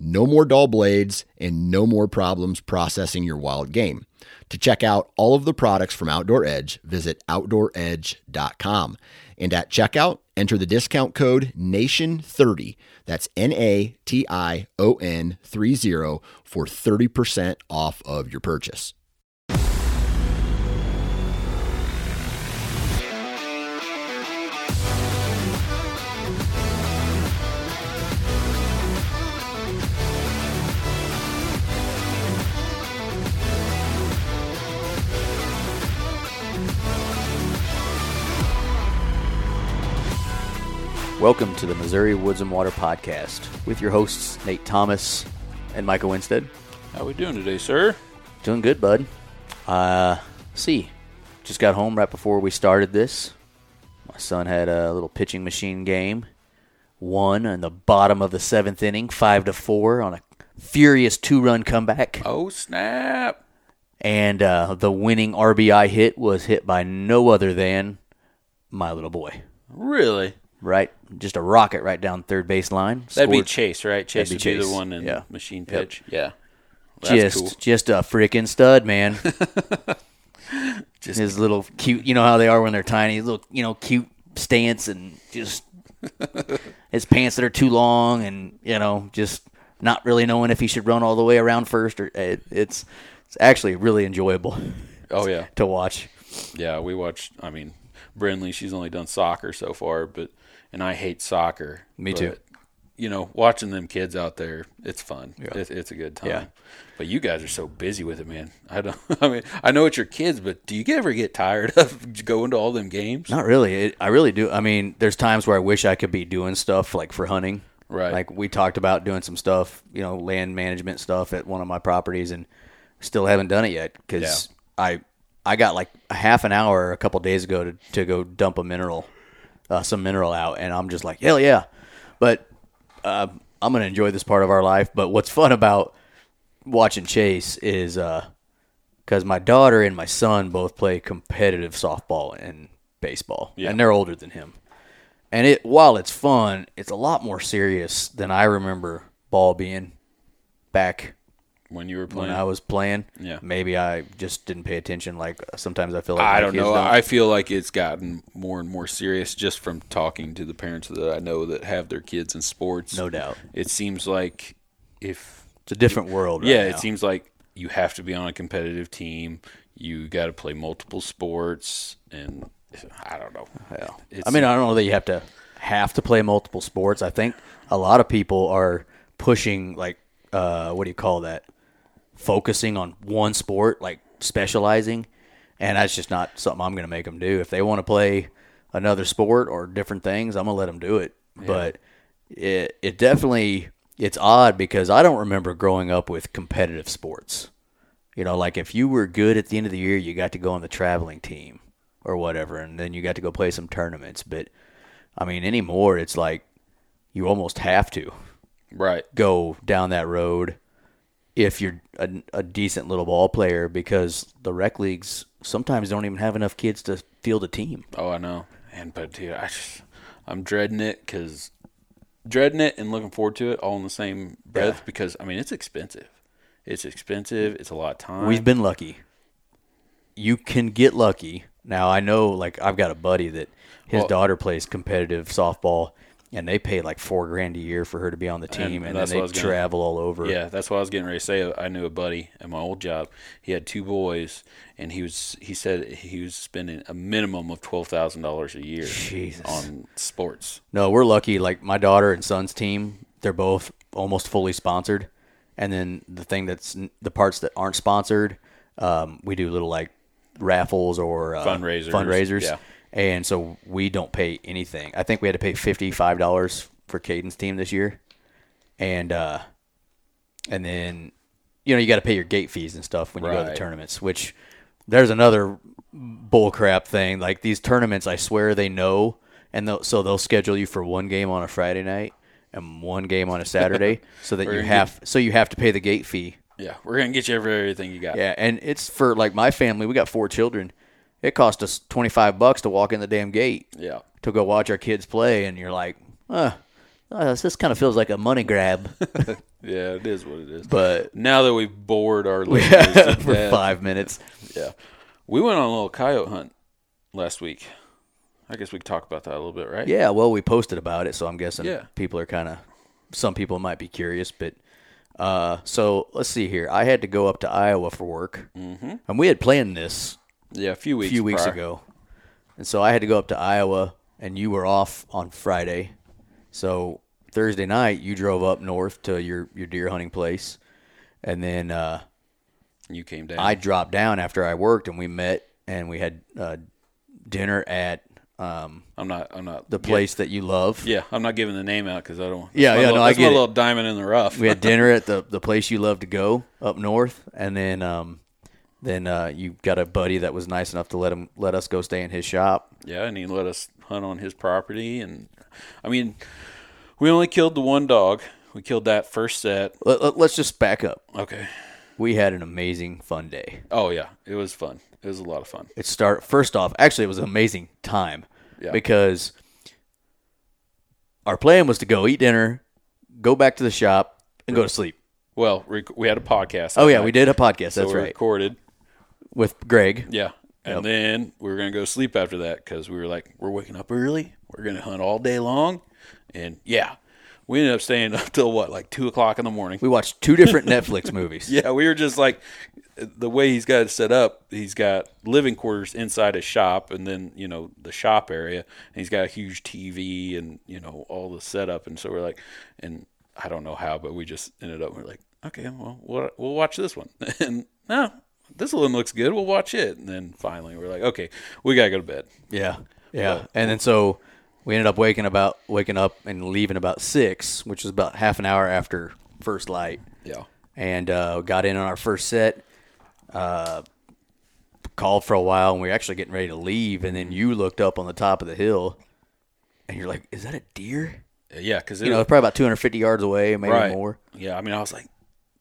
No more dull blades and no more problems processing your wild game. To check out all of the products from Outdoor Edge, visit OutdoorEdge.com. And at checkout, enter the discount code NATION30. That's N A T I O N 30 for 30% off of your purchase. Welcome to the Missouri Woods and Water Podcast with your hosts Nate Thomas and Michael Winstead. How we doing today, sir? Doing good, bud. Uh, see, just got home right before we started this. My son had a little pitching machine game. One in the bottom of the seventh inning, five to four, on a furious two-run comeback. Oh snap! And uh, the winning RBI hit was hit by no other than my little boy. Really? Right, just a rocket right down third base line. That'd be Chase, right? Chase would be the one in Yeah. machine Yep. pitch. Yeah. That's just cool. just a freaking stud, man. just his little cute, you know how they are when they're tiny, little you know cute stance and just his pants that are too long and you know just not really knowing if he should run all the way around first or it, it's it's actually really enjoyable Oh yeah, to watch. yeah. We watched. I mean, Brinley. She's only done soccer so far, but and I hate soccer. Me too. You know, watching them kids out there, it's fun. Yeah. It's, it's a good time. Yeah. But you guys are so busy with it, man. I don't. I mean, I know it's your kids, but do you ever get tired of going to all them games? Not really. It, I really do. I mean, there's times where I wish I could be doing stuff like for hunting. Right. Like we talked about doing some stuff, you know, land management stuff at one of my properties, and still haven't done it yet because I I got like a half an hour a couple days ago to to go dump a mineral, uh, some mineral out, and I'm just like hell yeah, but uh, I'm gonna enjoy this part of our life. But what's fun about watching Chase is because my daughter and my son both play competitive softball and baseball, Yeah. and they're older than him. And it while it's fun, it's a lot more serious than I remember ball being back when you were when playing, I was playing. Yeah. Maybe I just didn't pay attention. Like sometimes I feel like I don't know. I feel like it's gotten more and more serious just from talking to the parents that I know that have their kids in sports. No doubt. It seems like if it's a different world. Right yeah, now. it seems like you have to be on a competitive team. You got to play multiple sports, and I don't know. I mean, I don't know that you have to have to play multiple sports. I think a lot of people are pushing like uh, what do you call that? Focusing on one sport, like specializing, and that's just not something I'm going to make them do. If they want to play another sport or different things, I'm going to let them do it. But it it definitely it's odd because I don't remember growing up with competitive sports. You know, like if you were good at the end of the year, you got to go on the traveling team or whatever, and then you got to go play some tournaments. But I mean, anymore, it's like you almost have to right. go down that road if you're a, a decent little ball player because the rec leagues sometimes don't even have enough kids to field a team. Oh, I know. And but dude, I just I'm dreading it because dreading it and looking forward to it all in the same breath Yeah. because I mean it's expensive. It's expensive. It's a lot of time. We've been lucky. You can get lucky. Now I know, like I've got a buddy that his Well- daughter plays competitive softball, and they pay like four grand a year for her to be on the team, and, then that's what they travel all over. Yeah, that's what I was getting ready to say. I knew a buddy at my old job. He had two boys, and he was he said he was spending a minimum of twelve thousand dollars a year Jesus. on sports. No, we're lucky. Like my daughter and son's team, they're both almost fully sponsored. And then the thing that's the parts that aren't sponsored, um, we do little like raffles or uh, Fundraisers, Fundraisers. yeah. And so we don't pay anything. I think we had to pay fifty five dollars for Caden's team this year, and uh, and then you know you got to pay your gate fees and stuff when you go to the tournaments. Which there's another bullcrap thing. Like these tournaments, I swear they know, and they'll, so they'll schedule you for one game on a Friday night and one game on a Saturday, so that you have so you have to pay the gate fee. Yeah, we're gonna get you everything you got. Yeah, and it's for like my family. We got four children. It cost us twenty five bucks to walk in the damn gate Yeah. to go watch our kids play, and you're like, uh, uh, this kind of feels like a money grab, Yeah, it is what it is. but now that we've bored our listeners for death, five minutes. yeah, we went on a little coyote hunt last week. I guess we could talk about that a little bit, right? Yeah, well, we posted about it, so I'm guessing Yeah. people are kind of. Some people might be curious, but uh, so let's see here. I had to go up to Iowa for work, mm-hmm. and we had planned this Yeah, a few a weeks. few weeks prior. ago, and so I had to go up to Iowa, and you were off on Friday, so Thursday night you drove up north to your your deer hunting place, and then uh, You came down. I dropped down after I worked, and we met, and we had uh, dinner at um, I'm not. I'm not the get- place that you love. yeah, I'm not giving the name out because I don't. Yeah, yeah, little, no, I get my it. little diamond in the rough. we had dinner at the the place you love to go up north, and then um, then uh, you got a buddy that was nice enough to let him let us go stay in his shop. Yeah, and he let us hunt on his property, and I mean, we only killed the one dog. We killed that first set. Let, let, let's just back up. Okay. We had an amazing fun day. Oh yeah, it was fun. It was a lot of fun. It start first off. Actually, it was an amazing time Yeah. because our plan was to go eat dinner, go back to the shop, and go to sleep. Well, rec- we had a podcast. Oh yeah, night, we did a podcast. So That's we right recorded. With Greg. Yeah. And Yep. then we were gonna go sleep after that because we were like, we're waking up early. We're gonna hunt all day long, and yeah, we ended up staying up till what, like two o'clock in the morning. We watched two different Netflix movies. Yeah, we were just like, the way he's got it set up, he's got living quarters inside his shop, and then you know the shop area, and he's got a huge TV and you know all the setup, and so we're like, and I don't know how, but we just ended up we're like, okay, well we'll, we'll watch this one, and no, this one looks good, we'll watch it, and then finally we're like, okay, we gotta go to bed. Yeah, yeah. Well- and then so we ended up waking about waking up and leaving about six, which was about half an hour after first light, Yeah, and uh, got in on our first set. Uh, called for a while, and we were actually getting ready to leave, and then you looked up on the top of the hill, and you're like, "Is that a deer?" yeah, because You know, it's probably about 250 yards away, maybe right. more. Yeah, I mean, I was like,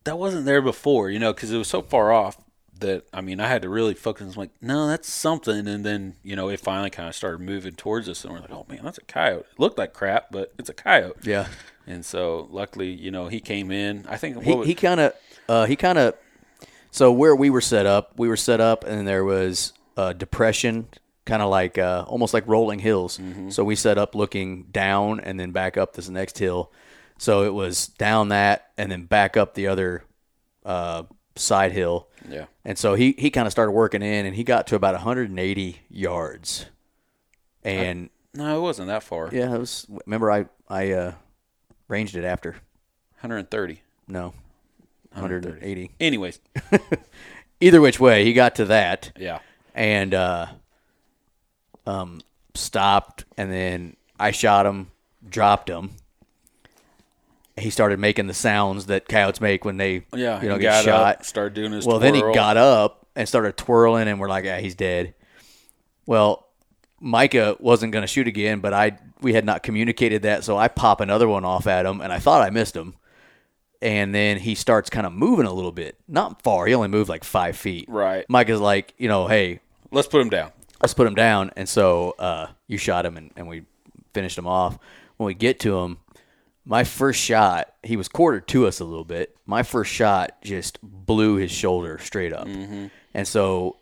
that wasn't there before, you know, because it was so far off that I mean, I had to really focus. I'm like, no, that's something, and then you know, it finally kind of started moving towards us, and we're like, oh man, that's a coyote. It looked like crap, but it's a coyote. Yeah. And so, luckily, you know, he came in. I think he what was- he kind of uh, he kind of so where we were set up we were set up and there was a depression kind of like uh, almost like rolling hills Mm-hmm. so we set up looking down and then back up this next hill so it was down that and then back up the other uh, side hill. Yeah, and so he, he kind of started working in and he got to about 180 yards. And no, it wasn't that far. yeah it was remember i i uh, ranged it after. 130. no. 180 Anyways, either which way, he got to that. Yeah, and uh, um, stopped, and then I shot him, dropped him. He started making the sounds that coyotes make when they, yeah, you know, get got shot. Up, started doing his. well, then he got up and started twirling, and we're like, "Yeah, he's dead." Well, Micah wasn't going to shoot again, but I we had not communicated that, so I pop another one off at him, and I thought I missed him. And then he starts kind of moving a little bit, not far. He only moved like five feet. Right. Micah's like, you know, hey, Let's put him down. let's put him down. And so uh, you shot him, and, and we finished him off. When we get to him, my first shot, he was quartered to us a little bit. My first shot just blew his shoulder straight up. Mm-hmm. And so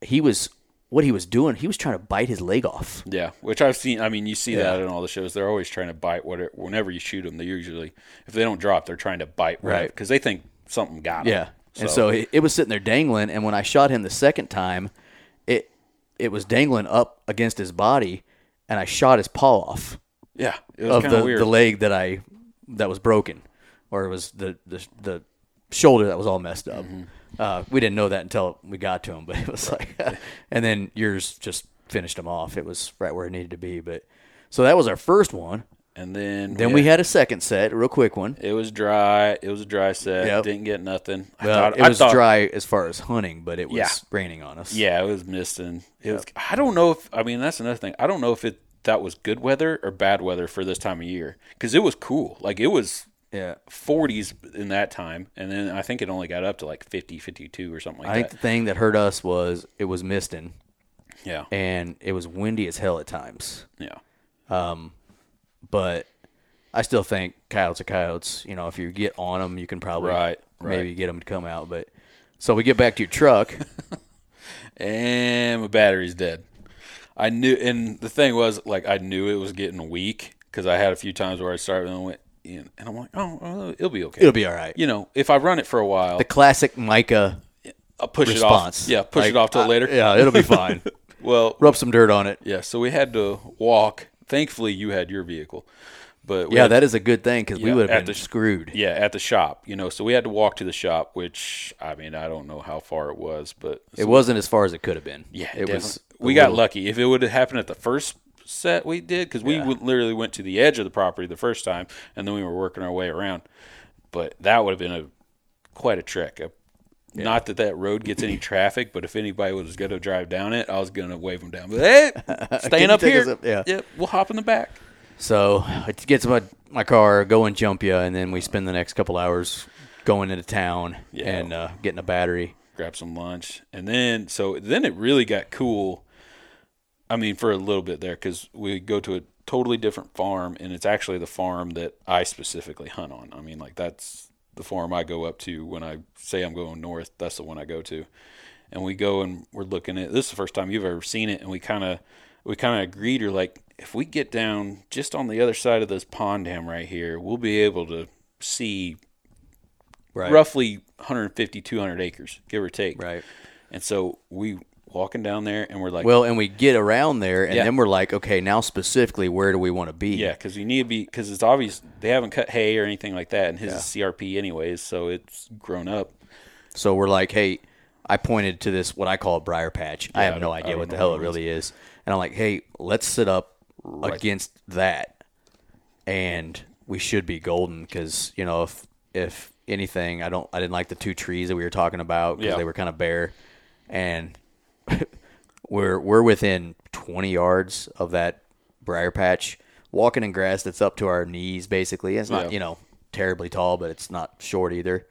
he was, what he was doing, he was trying to bite his leg off. Yeah, which I've seen. I mean, you see Yeah. that in all the shows. They're always trying to bite. Whatever, whenever you shoot them, they usually, if they don't drop, they're trying to bite. Right. Because they think something got them. Yeah. And so it, it was sitting there dangling. And when I shot him the second time, it it was dangling up against his body, and I shot his paw off. Yeah, it was of kind the, of weird. the leg that I that was broken, or it was the the, the shoulder that was all messed up. Mm-hmm. Uh, we didn't know that until we got to him, but it was like, and then yours just finished him off. It was right where it needed to be. But so that was our first one. and then Then we had a second set, a real quick one. it was dry. It was a dry set. Yep. Didn't get nothing. I Well, thought it I was thought- dry as far as hunting, but it was Yeah. raining on us. Yeah, it was misting. It was. I don't know if. I mean, that's another thing. I don't know if it that was good weather or bad weather for this time of year because it was cool. Like it was yeah. 40s in that time, and then I think it only got up to like 50, 52 or something like that. I think the thing that hurt us was it was misting Yeah, and it was windy as hell at times. yeah, um, But I still think coyotes are coyotes. You know, if you get on them, you can probably Right, right. maybe get them to come out. But so we get back to your truck. and my battery's dead. I knew, and the thing was, like, I knew it was getting weak because I had a few times where I started and went, in, and I'm like, oh, well, it'll be okay. It'll be all right. You know, if I run it for a while, The classic Micah I'll push response. it off. Yeah, push Like, it off till uh, later. Yeah, it'll be fine. Well, Rub some dirt on it. Yeah, so we had to walk. Thankfully, you had your vehicle, but Yeah, had- that is a good thing because we would have been the- screwed. yeah at the shop. You know, so we had to walk to the shop, which I mean, I don't know how far it was, but It wasn't as far as it could have been. yeah, it was. We got lucky. If it would have happened at the first set we did, because we Yeah. would- literally went to the edge of the property the first time, and then we were working our way around. But that would have been a quite a trek. A- Not that that road gets any traffic, but if anybody was going to drive down it, I was going to wave them down. But hey, staying up here. up? Yeah. Yep, we'll hop in the back. So I get to my my car, go and jump you, and then we spend the next couple hours going into town Yeah. and uh, getting a battery. grab some lunch, and then so then it really got cool. I mean, for a little bit there, because we go to a totally different farm, and it's actually the farm that I specifically hunt on. I mean, like that's the farm I go up to when I say I'm going north. That's the one I go to, and we go and we're looking at. This is the first time you've ever seen it, and we kind of we kind of agreed. Or like, if we get down just on the other side of this pond dam right here, we'll be able to see Right. roughly 150 200 acres give or take Right. and so we walking down there and we're like Well, and we get around there, and Yeah. then we're like, okay, now specifically, where do we want to be? yeah because you need to be because it's obvious they haven't cut hay or anything like that and his is crp anyways so it's grown up So we're like, hey, I pointed to this what I call a briar patch. I have I no idea what the hell what it really is. And I'm like, hey, let's sit up against that, and we should be golden because you know if if anything, I don't I didn't like the two trees that we were talking about because Yeah. they were kind of bare, and we're we're within 20 yards of that briar patch, walking in grass that's up to our knees basically. It's not Yeah. you know terribly tall, but it's not short either.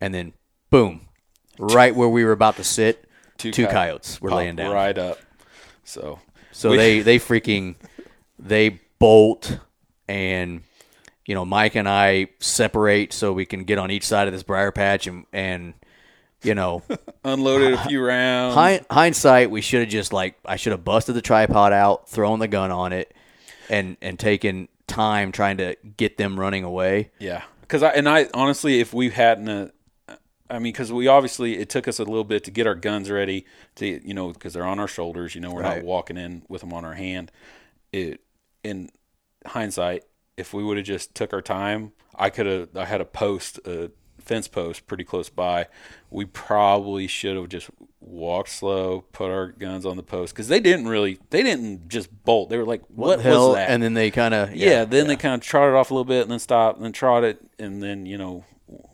And then boom, right where we were about to sit, two, coy- coyotes were laying down. right up so So we- they they freaking they bolt and you know Mike and I separate so we can get on each side of this briar patch and and you know unloaded a few rounds hind, hindsight we should have just like I should have busted the tripod out, thrown the gun on it, and and taken time trying to get them running away. Yeah, because I and I honestly, if we hadn't, uh, I mean, because we obviously it took us a little bit to get our guns ready to, you know, because they're on our shoulders. You know, we're Right. not walking in with them on our hand. It in hindsight, if we would have just took our time, I could have. I had a post, a fence post, pretty close by. We probably should have just walked slow, put our guns on the post because they didn't really. They didn't just bolt. They were like, "What, the hell? was that?" And then they kind of yeah, then they kind of trotted off a little bit and then stopped and then trotted and then you know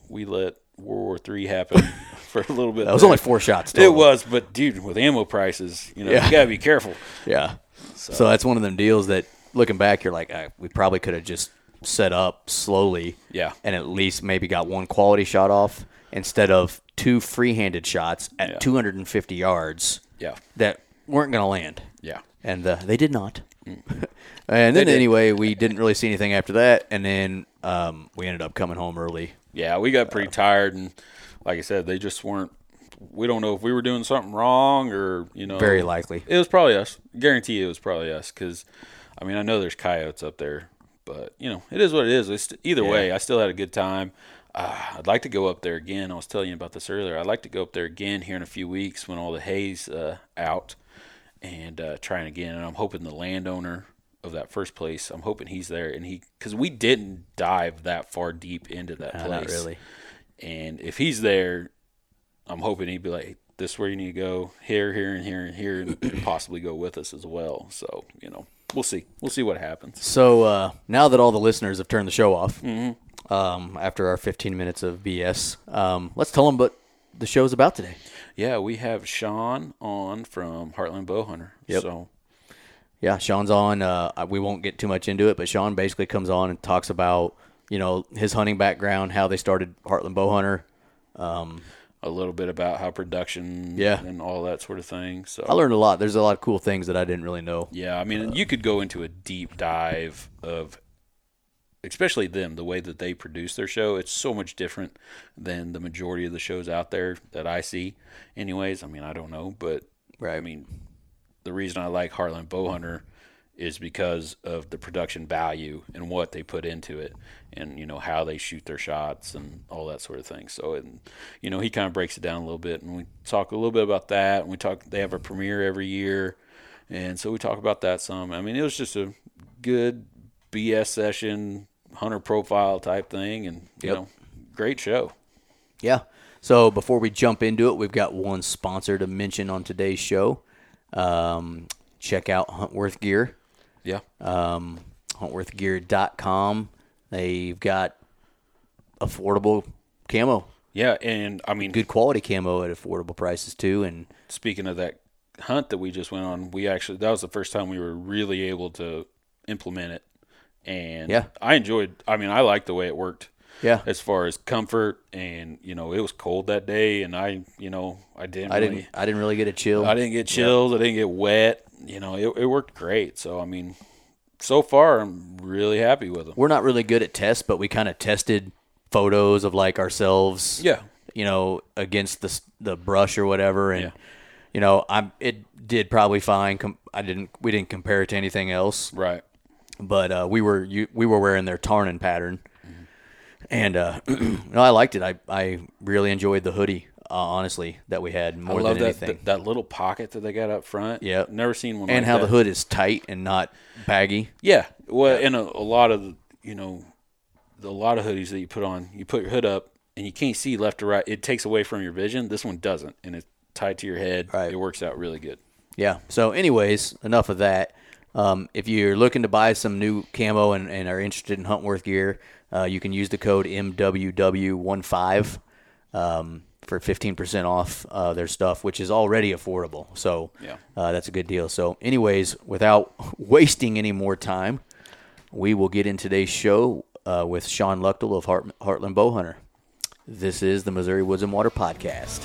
we let World War Three happen for a little bit. that was there. only four shots. It was, but dude, with ammo prices, you know, Yeah. you gotta be careful. Yeah. So. that's one of them deals that looking back, you're like, we probably could have just set up slowly. Yeah. And at least maybe got one quality shot off instead of two free-handed shots at Yeah. 250 yards Yeah, that weren't going to land. yeah, And uh, they did not. and then anyway, we didn't really see anything after that. And then um, we ended up coming home early. yeah. We got pretty tired and, like I said, they just weren't. We don't know if we were doing something wrong or you know. Very likely. It was probably us. Guarantee it was probably us because, I mean, I know there's coyotes up there, but you know, it is what it is. It's, either way, I still had a good time. Uh, I'd like to go up there again. I was telling you about this earlier. I'd like to go up there again here in a few weeks when all the hay's uh, out and uh, trying again. And I'm hoping the landowner of that first place, I'm hoping he's there and he because we didn't dive that far deep into that Uh, place. not really. And if he's there, I'm hoping he'd be like, "This is where you need to go. Here, here, and here, and here, and possibly go with us as well." So you know, we'll see. We'll see what happens. So uh, now that all the listeners have turned the show off, um, after our 15 minutes of BS, um, let's tell them what the show's about today. Yeah, we have Sean on from Heartland Bowhunter. Yep. So Yeah, Sean's on. Uh, we won't get too much into it, but Sean basically comes on and talks about you know his hunting background, how they started Heartland Bowhunter. Um, a little bit about how production Yeah. and all that sort of thing. So I learned a lot. There's a lot of cool things that I didn't really know. Yeah, I mean, you could go into a deep dive of, especially them, the way that they produce their show. It's so much different than the majority of the shows out there that I see. Anyways, I mean, I don't know, but Right. I mean, the reason I like Heartland Bowhunter is because of the production value and what they put into it, and you know how they shoot their shots and all that sort of thing. So, and you know, he kind of breaks it down a little bit, and we talk a little bit about that. And we talk. They have a premiere every year, and so we talk about that some. I mean, it was just a good BS session, hunter profile type thing, and you Yep. know, great show. Yeah. So before we jump into it, we've got one sponsor to mention on today's show. Um, check out Huntworth Gear. Yeah, um, huntworthgear.com. They've got affordable camo, yeah, and I mean, good quality camo at affordable prices too. And speaking of that hunt that we just went on, we actually that was the first time we were really able to implement it, and Yeah. I enjoyed. I mean, I liked the way it worked yeah, as far as comfort, and you know, it was cold that day, and I, you know, I didn't, I really, didn't, I didn't really get a chill. I didn't get chills, I didn't get wet. You know, it, it worked great. So I mean, so far I'm really happy with them. We're not really good at tests, but we kind of tested photos of like ourselves. Yeah, you know, against the the brush or whatever, and Yeah. you know, I'm it did probably fine. Com- I didn't, we didn't compare it to anything else. right. but uh, we were you, we were wearing their Tarnen pattern, and uh, no, I liked it. I I really enjoyed the hoodie, uh, honestly, that we had more I love than that, anything. that that little pocket that they got up front. Yeah. never seen one. and like how that. the hood is tight and not baggy. Yeah, well, and a, a lot of the, you know, the, a lot of hoodies that you put on, you put your hood up and you can't see left or right. It takes away from your vision. This one doesn't, and it's tied to your head. Right. It works out really good. Yeah. So, anyways, enough of that. Um, if you're looking to buy some new camo and, and are interested in Huntworth gear, uh, you can use the code MWW15 um, for 15% off uh, their stuff, which is already affordable. So Yeah. uh, that's a good deal. So, anyways, without wasting any more time, we will get in today's show uh, with Sean Luchtel of Heart, Heartland Bowhunter. This is the Missouri Woods and Water Podcast.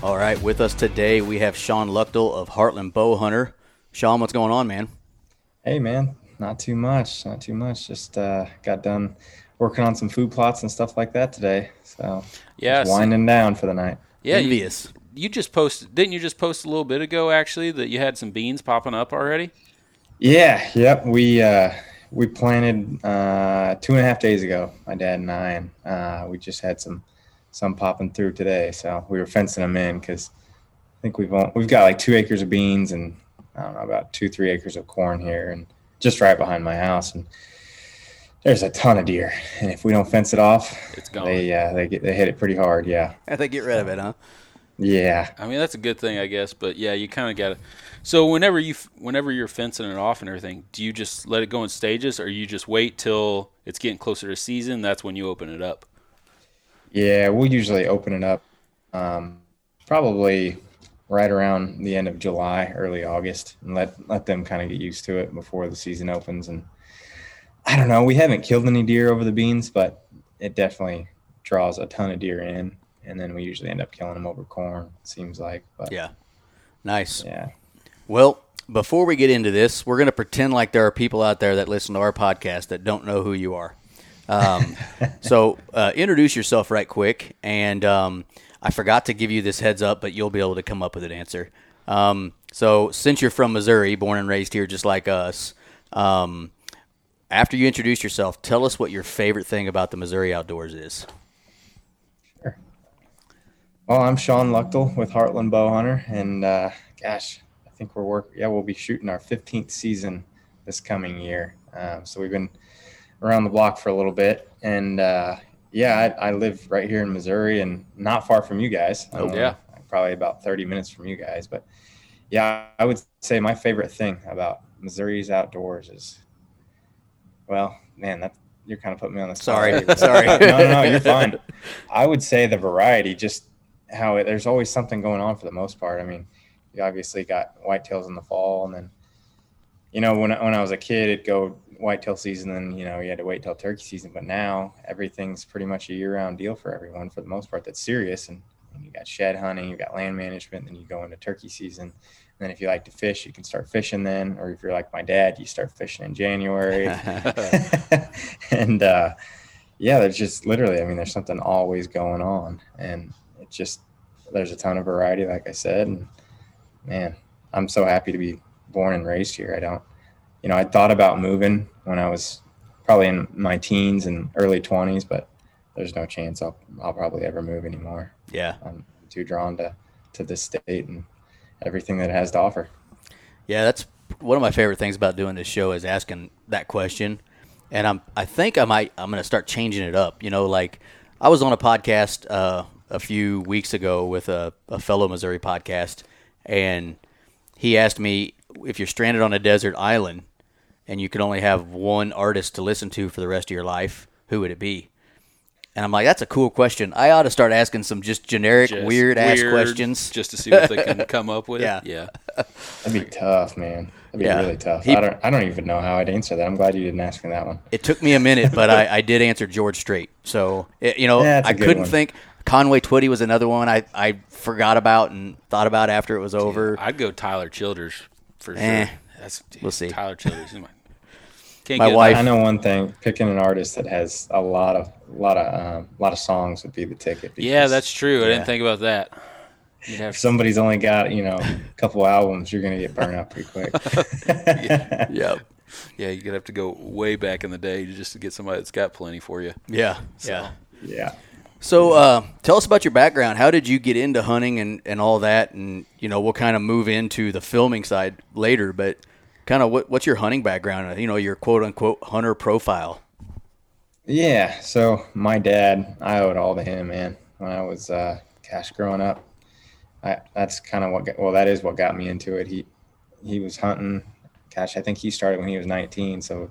All right, with us today we have Sean Luchtel of Heartland Bowhunter. Sean, what's going on, man? Hey man, not too much, not too much. Just uh, got done working on some food plots and stuff like that today. So Yeah, just so- winding down for the night. Yeah, you, Envious. you just posted, didn't you just post a little bit ago actually that you had some beans popping up already? Yeah, yep. We uh, we planted uh, two and a half days ago. My dad and I, and uh, we just had some some popping through today. So we were fencing them in because I think we've on, we've got like two acres of beans and I don't know about two three acres of corn here, and just right behind my house and. There's a ton of deer, and if we don't fence it off, It's gone. they uh, they get they hit it pretty hard. Yeah, I they get rid of it, huh? yeah. I mean, that's a good thing, I guess. But yeah, you kind of got to. So whenever you, whenever you're fencing it off and everything, do you just let it go in stages, or you just wait till it's getting closer to season? That's when you open it up. Yeah, we'll usually open it up um, probably right around the end of July, early August, and let let them kind of get used to it before the season opens. And I don't know, we haven't killed any deer over the beans, but it definitely draws a ton of deer in, and then we usually end up killing them over corn. It seems like, but Yeah. Nice. yeah. Well, before we get into this, we're going to pretend like there are people out there that listen to our podcast that don't know who you are. Um, so uh, introduce yourself right quick. And um, I forgot to give you this heads up, but you'll be able to come up with an answer. Um, so since you're from Missouri, born and raised here just like us, um, after you introduce yourself, tell us what your favorite thing about the Missouri outdoors is. Sure. Well, I'm Sean Luchtel with Heartland Bowhunter, and uh, gosh, I think we're work. Yeah, we'll be shooting our 15th season this coming year. Um, so we've been around the block for a little bit, and uh, yeah, I, I live right here in Missouri and not far from you guys. Oh, Um, yeah. probably about 30 minutes from you guys. But yeah, I would say my favorite thing about Missouri's outdoors is, well, man, that you're kind of putting me on the spot. Sorry. Sorry. no, no, no, you're fine. I would say the variety, just how it, there's always something going on for the most part. I mean, you obviously got whitetails in the fall, and then, you know, when I, when I was a kid, it'd go whitetail season, and you know, you had to wait till turkey season. But now everything's pretty much a year-round deal for everyone for the most part. That's serious, and, and you got shed hunting, you got land management, then you go into turkey season. And then if you like to fish, you can start fishing then, or if you're like my dad, you start fishing in January. and uh, yeah, there's just literally, I mean, there's something always going on, and it just there's a ton of variety, like I said, and man, I'm so happy to be born and raised here. I don't, you know, I thought about moving when I was probably in my teens and early 20s, but there's no chance I'll I'll probably ever move anymore. Yeah. I'm too drawn to to this state and everything that it has to offer. Yeah, that's one of my favorite things about doing this show is asking that question. And I'm I think I might I'm going to start changing it up. You know, like I was on a podcast uh, a few weeks ago with a, a fellow Missouri podcast, and he asked me if you're stranded on a desert island and you could only have one artist to listen to for the rest of your life, who would it be? And I'm like, that's a cool question. I ought to start asking some just generic, Just weird ass questions. just to see what they can come up with. Yeah. yeah. That'd be tough, man. That'd be Yeah. really tough. He- I don't I don't even know how I'd answer that. I'm glad you didn't ask me that one. It took me a minute, but I, I did answer George Strait. So it, you know, Yeah, that's a I good couldn't one. think. Conway Twitty was another one I, I forgot about and thought about after it was over. I'd go Tyler Childers for Eh, sure. That's we'll see. Tyler Childers. Is my- Can't My get wife- I know one thing: picking an artist that has a lot of, lot of, um, lot of songs would be the ticket. Yeah, that's true. I didn't think about that. You'd have If somebody's only got you know a couple albums, you're gonna get burned out pretty quick. Yep. yeah, you're gonna have to go way back in the day just to get somebody that's got plenty for you. Yeah. Yeah. yeah. So uh, tell us about your background. How did you get into hunting and, and all that? And, you know, we'll kind of move into the filming side later, but kind of what, what's your hunting background? You know, your quote unquote hunter profile. Yeah. So my dad, I owe it all to him, man. When I was, uh, growing up, I, that's kind of what, got, well, that is what got me into it. He, he was hunting. Gosh, I think he started when he was 19. So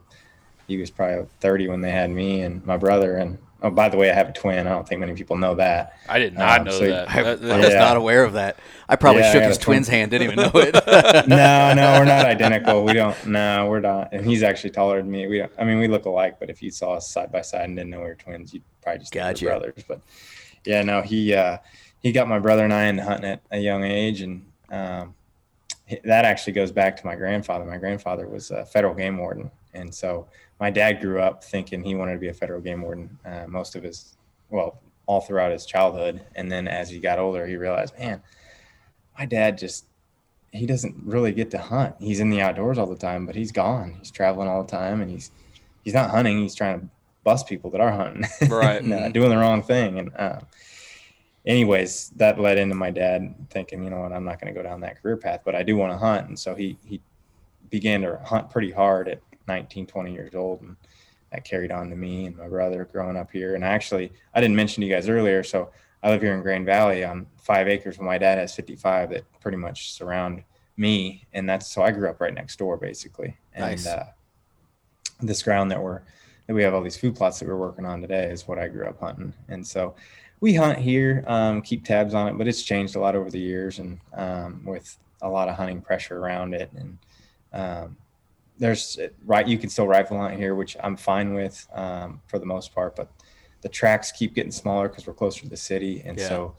he was probably 30 when they had me and my brother. And oh, by the way, I have a twin. I don't think many people know that. I did not Um, know so- that. I, That- I was Yeah. not aware of that. I probably Yeah, shook got his a twin. twin's hand, didn't even know it. no, no, we're not identical. We don't. No, we're not. And he's actually taller than me. We, don't, I mean, we look alike. But if you saw us side by side and didn't know we were twins, you'd probably just think Gotcha. we're brothers. But yeah, no, he uh, he got my brother and I into hunting at a young age, and um, that actually goes back to my grandfather. My grandfather was a federal game warden, and so my dad grew up thinking he wanted to be a federal game warden. Uh, most of his, well, all throughout his childhood, and then as he got older, he realized, man, my dad just he doesn't really get to hunt. He's in the outdoors all the time, but he's gone. He's traveling all the time, and he's he's not hunting. He's trying to bust people that are hunting, Right. and, uh, doing the wrong thing. And uh, anyways, that led into my dad thinking, you know what, I'm not going to go down that career path, but I do want to hunt. And so he he began to hunt pretty hard at 19, 20 years old, and that carried on to me and my brother growing up here. And actually, I didn't mention to you guys earlier, so I live here in Grain Valley on five acres. And my dad has 55 that pretty much surround me, and that's so I grew up right next door, basically. And Nice. uh, this ground that we're that we have all these food plots that we're working on today is what I grew up hunting, and so we hunt here, um, keep tabs on it, but it's changed a lot over the years, and um, with a lot of hunting pressure around it, and um, there's right you can still rifle hunt here, which I'm fine with um, for the most part, but the tracks keep getting smaller because we're closer to the city, and Yeah. so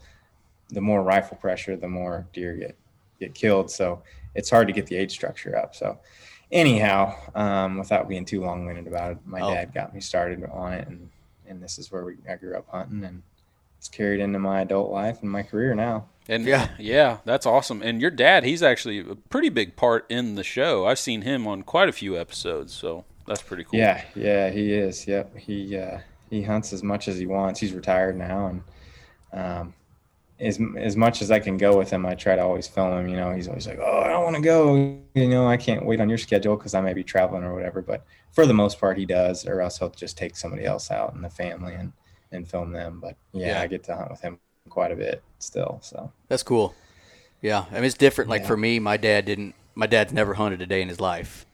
the more rifle pressure, the more deer get get killed. So it's hard to get the age structure up. So anyhow, um, without being too long winded about it, my Oh. dad got me started on it, and and this is where we I grew up hunting, and it's carried into my adult life and my career now. And Yeah. yeah, that's awesome. And your dad, he's actually a pretty big part in the show. I've seen him on quite a few episodes, so that's pretty cool. Yeah, yeah, he is. Yep, he uh, he hunts as much as he wants. He's retired now, and um, as as much as I can go with him, I try to always film him. You know, he's always like, "Oh, I don't want to go." You know, I can't wait on your schedule because I may be traveling or whatever. But for the most part, he does, or else he'll just take somebody else out in the family, and and film them. But yeah, Yeah. I get to hunt with him quite a bit still. So That's cool. Yeah, I mean it's different. Like Yeah. for me, my dad didn't. My dad's never hunted a day in his life.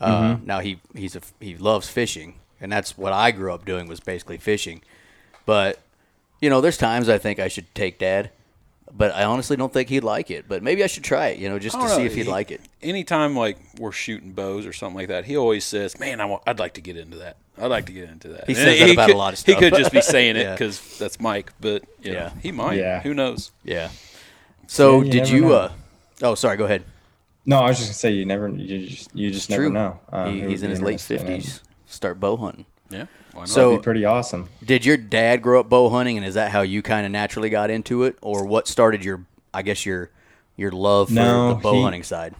Uh, Now he he's a he loves fishing, and that's what I grew up doing was basically fishing. But you know, there's times I think I should take dad, but I honestly don't think he'd like it. But maybe I should try it. You know, just to don't see if he'd He- like it. Anytime like we're shooting bows or something like that, he always says, "Man, I want, I'd like to get into that. I'd like to get into that." He And says that about a could, lot of stuff. He could just be saying it Yeah. because that's Mike, but you know, Yeah. he might. Yeah. Who knows? Yeah. So Yeah, you did you? know. uh Oh, sorry. Go ahead. no, I was just gonna say you never you just you just never True. know. Um, He, he's in his late interested in it. fifties. Start bow hunting. Yeah. Why not? So- That'd be pretty awesome. Did your dad grow up bow hunting, and is that how you kind of naturally got into it, or what started your, I guess your, your love for No, the bow he- hunting side?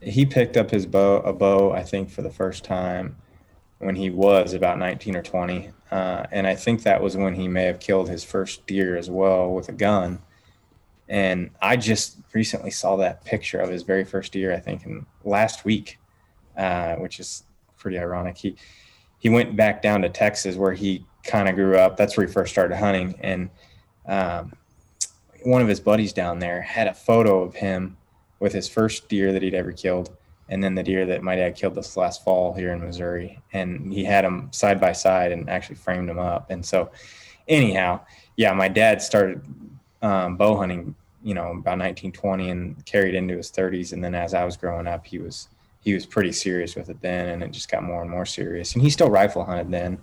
he picked up his bow a bow i think for the first time when he was about 19 or 20 uh, and i think that was when he may have killed his first deer as well with a gun and i just recently saw that picture of his very first deer i think in last week uh, which is pretty ironic he he went back down to texas where he kind of grew up that's where he first started hunting and um, one of his buddies down there had a photo of him with his first deer that he'd ever killed, and then the deer that my dad killed this last fall here in Missouri. And he had them side by side and actually framed them up. And so, anyhow, yeah, my dad started um, bow hunting, you know, about 1920 and carried into his 30s. And then as I was growing up, he was he was pretty serious with it then, and it just got more and more serious. And he still rifle hunted then.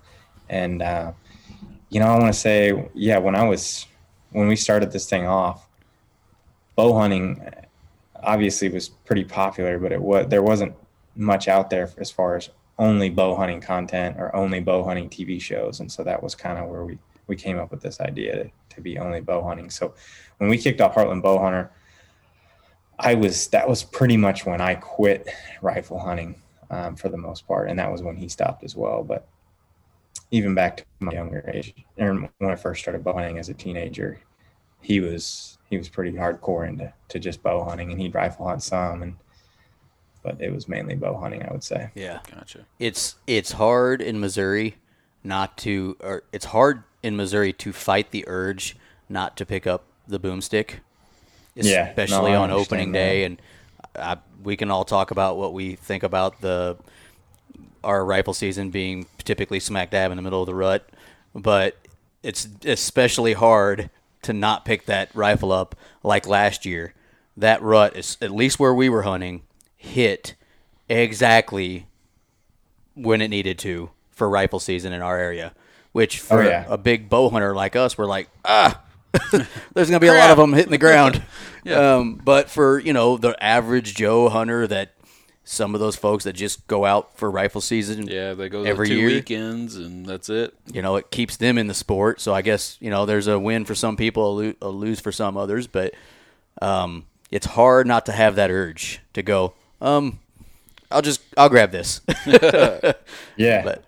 And uh, you know, I want to say, yeah, when I was when we started this thing off, bow hunting obviously was pretty popular, but it was there wasn't much out there as far as only bow hunting content or only bow hunting TV shows, and so that was kind of where we we came up with this idea to, to be only bow hunting. So when we kicked off Heartland Bow Hunter, I was that was pretty much when I quit rifle hunting um, for the most part, and that was when he stopped as well. But even back to my younger age, or when I first started bow hunting as a teenager, he was he was pretty hardcore into to just bow hunting, and he'd rifle hunt some, and but it was mainly bow hunting, I would say. Yeah, Gotcha. it's it's hard in Missouri not to, or it's hard in Missouri to fight the urge not to pick up the boomstick, Yeah, no, especially on opening that. day. And I, we can all talk about what we think about the our rifle season being typically smack dab in the middle of the rut, but it's especially hard to not pick that rifle up like last year. That rut is at least where we were hunting hit exactly when it needed to for rifle season in our area. Which for Oh, yeah. a big bow hunter like us, we're like, ah, there's gonna be a lot of them hitting the ground. um, but for you know the average Joe hunter, that some of those folks that just go out for rifle season, Yeah, they go Every the two year? weekends and that's it. you know, it keeps them in the sport. So I guess you know there's a win for some people, a, lo- a lose for some others, but um, it's hard not to have that urge to go. Um, I'll just I'll grab this. Yeah, but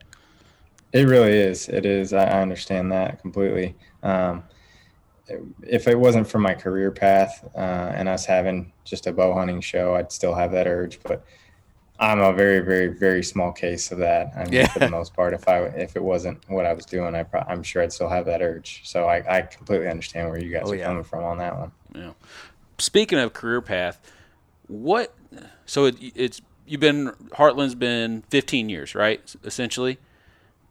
It really is. It is. I I understand that completely. Um, if it wasn't for my career path uh, and us having just a bow hunting show, I'd still have that urge. But I'm a very, very, very small case of that. I mean, Yeah. for the most part, if I if it wasn't what I was doing, I pro- I'm sure I'd still have that urge. So I, I completely understand where you guys Oh, are yeah. coming from on that one. Yeah. Speaking of career path, what? So it, it's you've been Heartland's been 15 years, right? Essentially.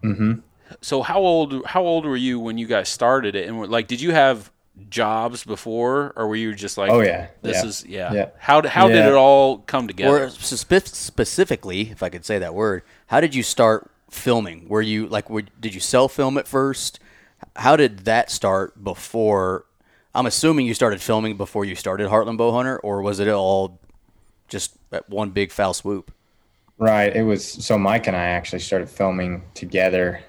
Mm-hmm. So how old how old were you when you guys started it? And like, did you have jobs before, or were you just like, Oh, yeah. this Yeah. is yeah. Yeah. How d- how did it all come together? or spe- specifically, if I could say that word, how did you start filming? Were you like, were, did you self film at first? How did that start before? I'm assuming you started filming before you started Heartland Bow Hunter, or was it all just one big foul swoop? Right. It was so Mike and I actually started filming together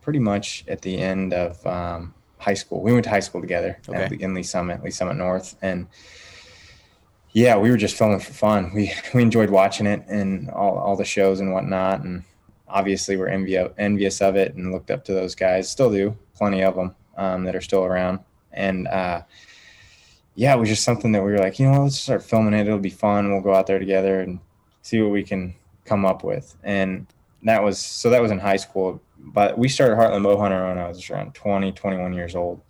pretty much at the end of um, high school. We went to high school together Okay. at, in Lee's Summit, Lee's Summit North. And yeah, we were just filming for fun. We, we enjoyed watching it and all, all the shows and whatnot. And obviously we're envious, envious of it and looked up to those guys. Still do, plenty of them um, that are still around. And uh, yeah, it was just something that we were like, you know, let's start filming it. It'll be fun. We'll go out there together and see what we can come up with. And that was so that was in high school. But we started Heartland Bow Hunter when I was around 20, 21 years old.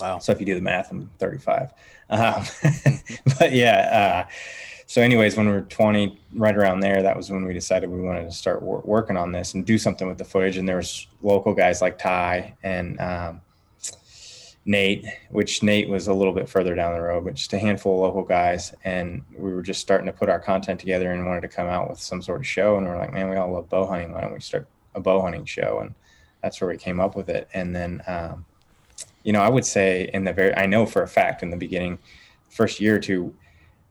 Wow. So if you do the math, I'm 35. Um, but yeah. Uh, so, anyways, when we were 20, right around there, that was when we decided we wanted to start wor- working on this and do something with the footage. And there was local guys like Ty and um, Nate, which Nate was a little bit further down the road, but just a handful of local guys. And we were just starting to put our content together and wanted to come out with some sort of show. And we're like, man, we all love bow hunting. Why don't we start a bow hunting show? And that's where we came up with it. And then, um, you know, I would say in the very, I know for a fact in the beginning, first year or two,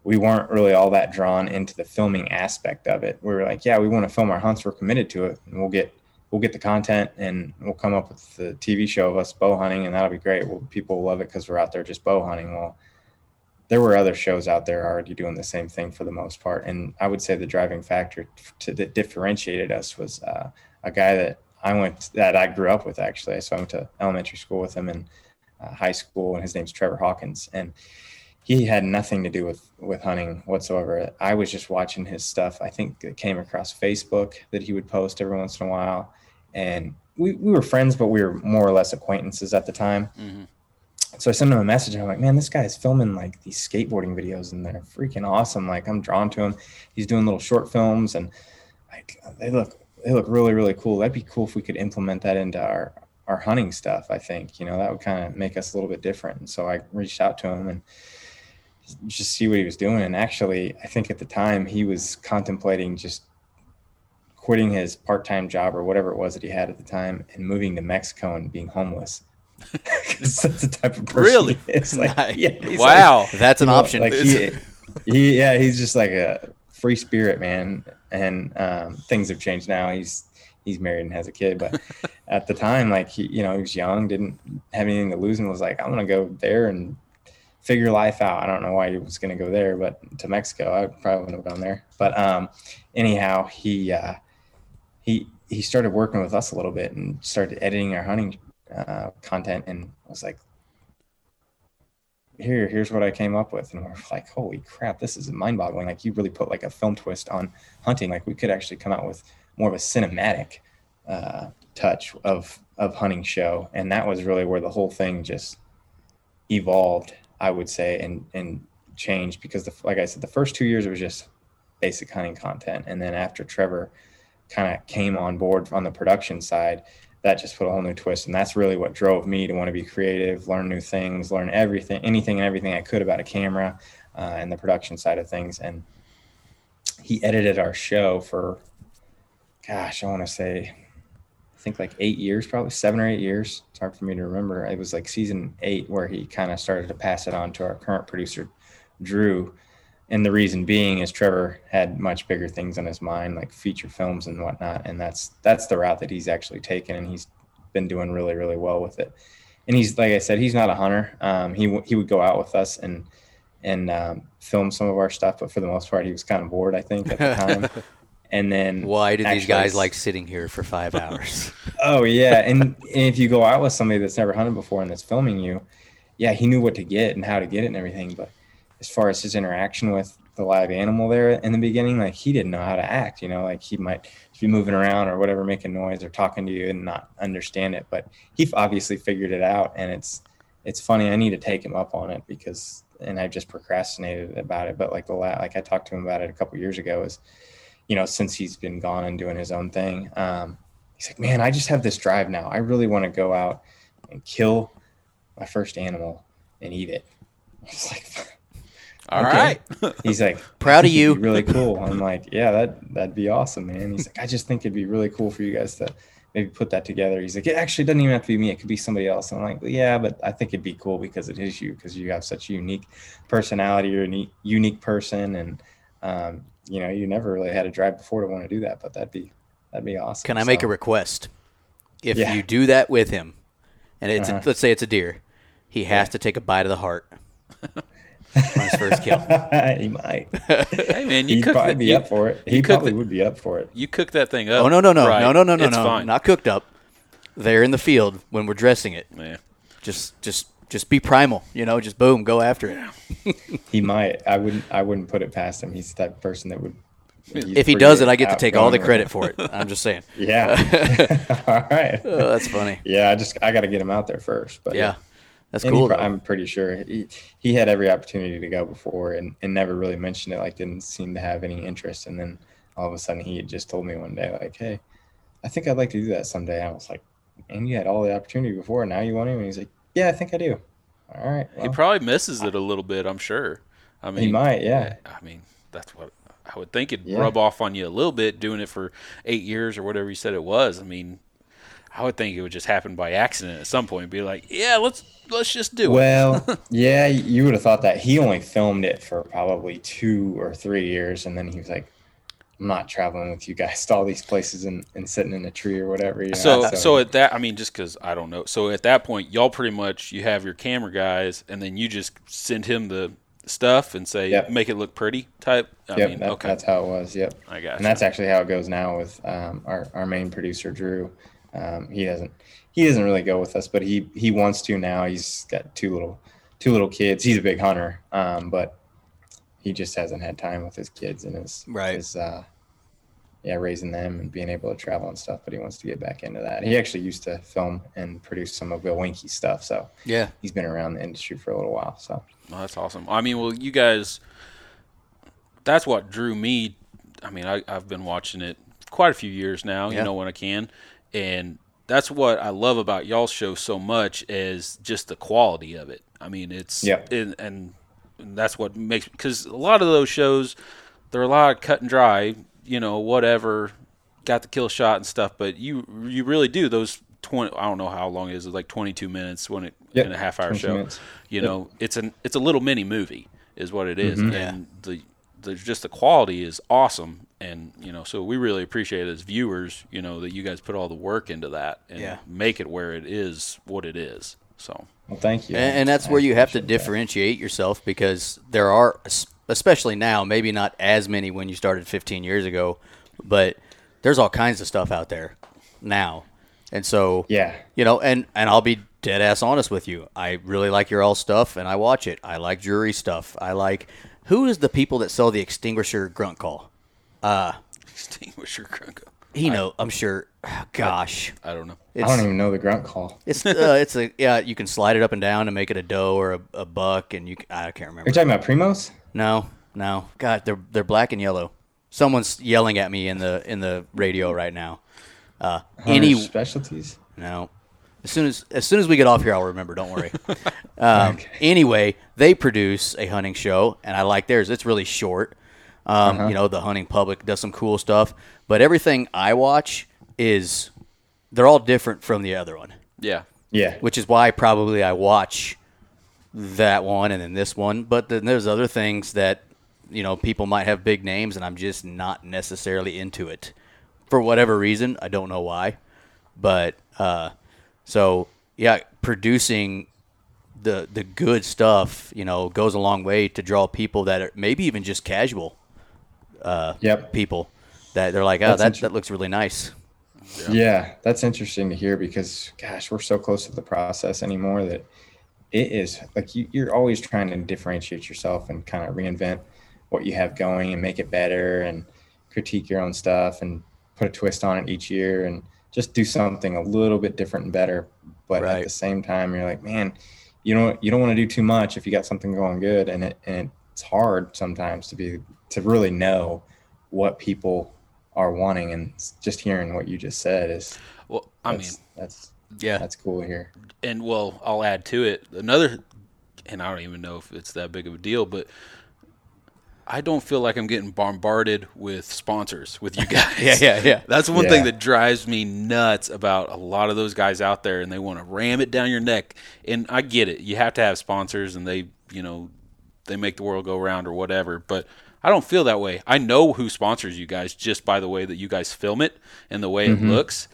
we weren't really all that drawn into the filming aspect of it. We were like, yeah, we want to film our hunts. We're committed to it, and we'll get we'll get the content, and we'll come up with the TV show of us bow hunting, and that'll be great. Well, people will love it because we're out there just bow hunting. Well, there were other shows out there already doing the same thing for the most part, and I would say the driving factor to, that differentiated us was uh, a guy that I went that I grew up with actually. So I went to elementary school with him and uh, high school, and his name's Trevor Hawkins, and he had nothing to do with with hunting whatsoever. I was just watching his stuff. I think it came across Facebook that he would post every once in a while, and we, we were friends, but we were more or less acquaintances at the time. Mm-hmm. So I sent him a message. And I'm like, man, this guy's filming like these skateboarding videos, and they're freaking awesome. Like I'm drawn to him. He's doing little short films, and like they look they look really really cool. That'd be cool if we could implement that into our our hunting stuff. I think you know that would kind of make us a little bit different. And so I reached out to him and just see what he was doing. And actually, I think at the time he was contemplating just quitting his part-time job or whatever it was that he had at the time and moving to Mexico and being homeless. that's the type of person really. It's like, nice. yeah, wow, like, that's an know, option. Like he, he, yeah, he's just like a free spirit, man. And um, things have changed now. He's he's married and has a kid, but at the time, like he, you know, he was young, didn't have anything to lose, and was like, I'm gonna go there and figure life out. I don't know why he was going to go there, but to Mexico, I probably wouldn't have gone there. But um, anyhow, he uh, he he started working with us a little bit and started editing our hunting uh, content, and was like, "Here, here's what I came up with." And we're like, "Holy crap, this is mind-boggling!" Like you really put like a film twist on hunting. Like we could actually come out with more of a cinematic uh, touch of of hunting show, and that was really where the whole thing just evolved I would say, and and changed because the, like I said, the first two years it was just basic hunting content, and then after Trevor kind of came on board on the production side, that just put a whole new twist, and that's really what drove me to want to be creative, learn new things, learn everything, anything and everything I could about a camera uh, and the production side of things, and he edited our show for, gosh, I want to say I think like eight years, probably seven or eight years. It's hard for me to remember. It was like season eight where he kind of started to pass it on to our current producer, Drew. And the reason being is Trevor had much bigger things on his mind, like feature films and whatnot. And that's that's the route that he's actually taken, and he's been doing really, really well with it. And he's like I said, he's not a hunter. Um, he he would go out with us and and um, film some of our stuff, but for the most part, he was kind of bored. I think at the time. and then why do these guys like sitting here for five hours? oh yeah, and, and if you go out with somebody that's never hunted before and that's filming you, yeah, he knew what to get and how to get it and everything. But as far as his interaction with the live animal there in the beginning, like he didn't know how to act. You know, like he might be moving around or whatever, making noise or talking to you and not understand it. But he obviously figured it out, and it's it's funny. I need to take him up on it because, and I've just procrastinated about it. But like the la- like I talked to him about it a couple years ago is you know, since he's been gone and doing his own thing. Um, he's like, man, I just have this drive now. I really want to go out and kill my first animal and eat it. I was like, all okay. right. he's like, proud of you. really cool. I'm like, yeah, that that'd be awesome, man. He's like, I just think it'd be really cool for you guys to maybe put that together. He's like, it actually doesn't even have to be me. It could be somebody else. I'm like, yeah, but I think it'd be cool because it is you because you have such a unique personality. You're a unique, unique person, and um, you know, you never really had a drive before to want to do that, but that'd be that'd be awesome. Can I make a request? If yeah. you do that with him, and it's uh-huh. a, let's say it's a deer, he has yeah. to take a bite of the heart on his first kill. he might. hey man, you He'd cook probably the, be you, up for it. He probably the, would be up for it. You cook that thing up. Oh no no no right. no no no no it's no fine. not cooked up. There in the field when we're dressing it. Yeah. Just just just be primal, you know, just boom, go after it. he might. I wouldn't I wouldn't put it past him. He's the type of person that would If he does it, I get to take all the credit for it. I'm just saying. Yeah. all right. Oh, that's funny. Yeah, I just I got to get him out there first. But Yeah, that's And he cool. pro- I'm pretty sure he, he had every opportunity to go before and, and never really mentioned it. Like didn't seem to have any interest. And then all of a sudden he had just told me one day like, "Hey, I think I'd like to do that someday." I was like, "And you had all the opportunity before. Now you want him?" And he's like, "Yeah, I think I do." All right. He probably misses it a little bit. I'm sure. I mean, he might. Yeah. I mean, that's what I would think it'd Yeah. rub off on you a little bit doing it for eight years or whatever you said it was. I mean, I would think it would just happen by accident at some point. Be like, yeah, let's let's just do it. Well, yeah, you would have thought that he only filmed it for probably two or three years, and then he was like, "I'm not traveling with you guys to all these places and, and sitting in a tree or whatever." You know? So, so at that, I mean, just because I don't know. So at that point, y'all pretty much you have your camera guys, and then you just send him the stuff and say, Yep. make it look pretty type. I yep, mean, that, okay, that's how it was. Yep. I got and that's actually how it goes now with um, our our main producer Drew. Um, he doesn't he doesn't really go with us, but he he wants to now. He's got two little two little kids. He's a big hunter, um, but he just hasn't had time with his kids and his Right. his uh, yeah raising them and being able to travel and stuff. But he wants to get back into that. He actually used to film and produce some of Bill Winke's stuff, so yeah, he's been around the industry for a little while. So Well, that's awesome. I mean, well, you guys, that's what drew me. I mean, I, I've been watching it quite a few years now, Yeah. you know, when I can. And that's what I love about y'all's show so much is just the quality of it. I mean, it's, yeah, and, and, that's what makes, because a lot of those shows, they're a lot of cut and dry, you know, whatever, got the kill shot and stuff, but you, you really do those 20, I don't know how long it is, it's like 22 minutes when it, Yep, in a half hour show minutes. you Yep. know it's an it's a little mini movie is what it is. Mhm. and the the just the quality is awesome and you know so we really appreciate it as viewers you know that you guys put all the work into that and Yeah. make it where it is what it is so well, thank you. and, and that's I where you have to appreciate that. differentiate yourself because there are, especially now, maybe not as many when you started 15 years ago, but there's all kinds of stuff out there now, and so Yeah. you know, and and I'll be dead ass honest with you. I really like your all stuff, and I watch it. I like Drury stuff. I like who is the people that sell the extinguisher grunt call. Extinguisher crunko He know, I'm sure. Gosh, I don't know it's, I don't even know the grunt call. It's uh, it's a yeah. You can slide it up and down and make it a doe or a, a buck, and you can, I can't remember. You're talking about Primos? No, no. God, they're they're black and yellow. Someone's yelling at me in the in the radio right now. Uh, any specialties? no. As soon as as soon as we get off here, I'll remember. Don't worry. Um, Okay. Anyway, they produce a hunting show, and I like theirs. It's really short. Um, Uh-huh. You know, the hunting public does some cool stuff, but everything I watch is they're all different from the other one, yeah Yeah. which is why probably I watch that one and then this one. But then there's other things that you know people might have big names, and I'm just not necessarily into it for whatever reason. I don't know why, but uh, so yeah, producing the the good stuff, you know, goes a long way to draw people that are maybe even just casual Uh, yep. people that they're like, oh, That's that inter- that looks really nice. Yeah, that's interesting to hear because, gosh, we're so close to the process anymore that it is like you, you're always trying to differentiate yourself and kind of reinvent what you have going and make it better and critique your own stuff and put a twist on it each year and just do something a little bit different and better. But at the same time, you're like, man, you know, you don't want to do too much if you got something going good, and it and it's hard sometimes to be to really know what people are wanting and just hearing what you just said is well i mean that's, that's Yeah, that's cool here and well i'll add to it another and i don't even know if it's that big of a deal but i don't feel like i'm getting bombarded with sponsors with you guys yeah, yeah, yeah. That's one thing that drives me nuts about a lot of those guys out there, and they want to ram it down your neck. And I get it; you have to have sponsors, and they, you know, they make the world go round or whatever. But I don't feel that way. I know who sponsors you guys just by the way that you guys film it and the way Mm-hmm. it looks.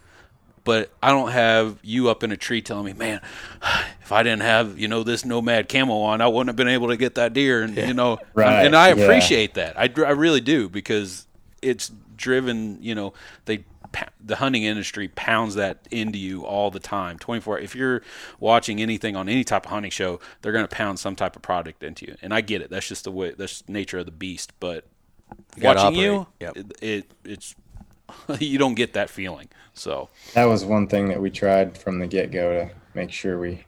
But I don't have you up in a tree telling me, man, if I didn't have you know this nomad camo on, I wouldn't have been able to get that deer. And you know, Right, and I yeah. appreciate that. I, I really do because it's driven. You know, they the hunting industry pounds that into you all the time, twenty four. If you're watching anything on any type of hunting show, they're going to pound some type of product into you, and I get it. That's just the way. That's the nature of the beast. But You watching you. Yep. it, it it's you don't get that feeling. So That was one thing that we tried from the get go to make sure we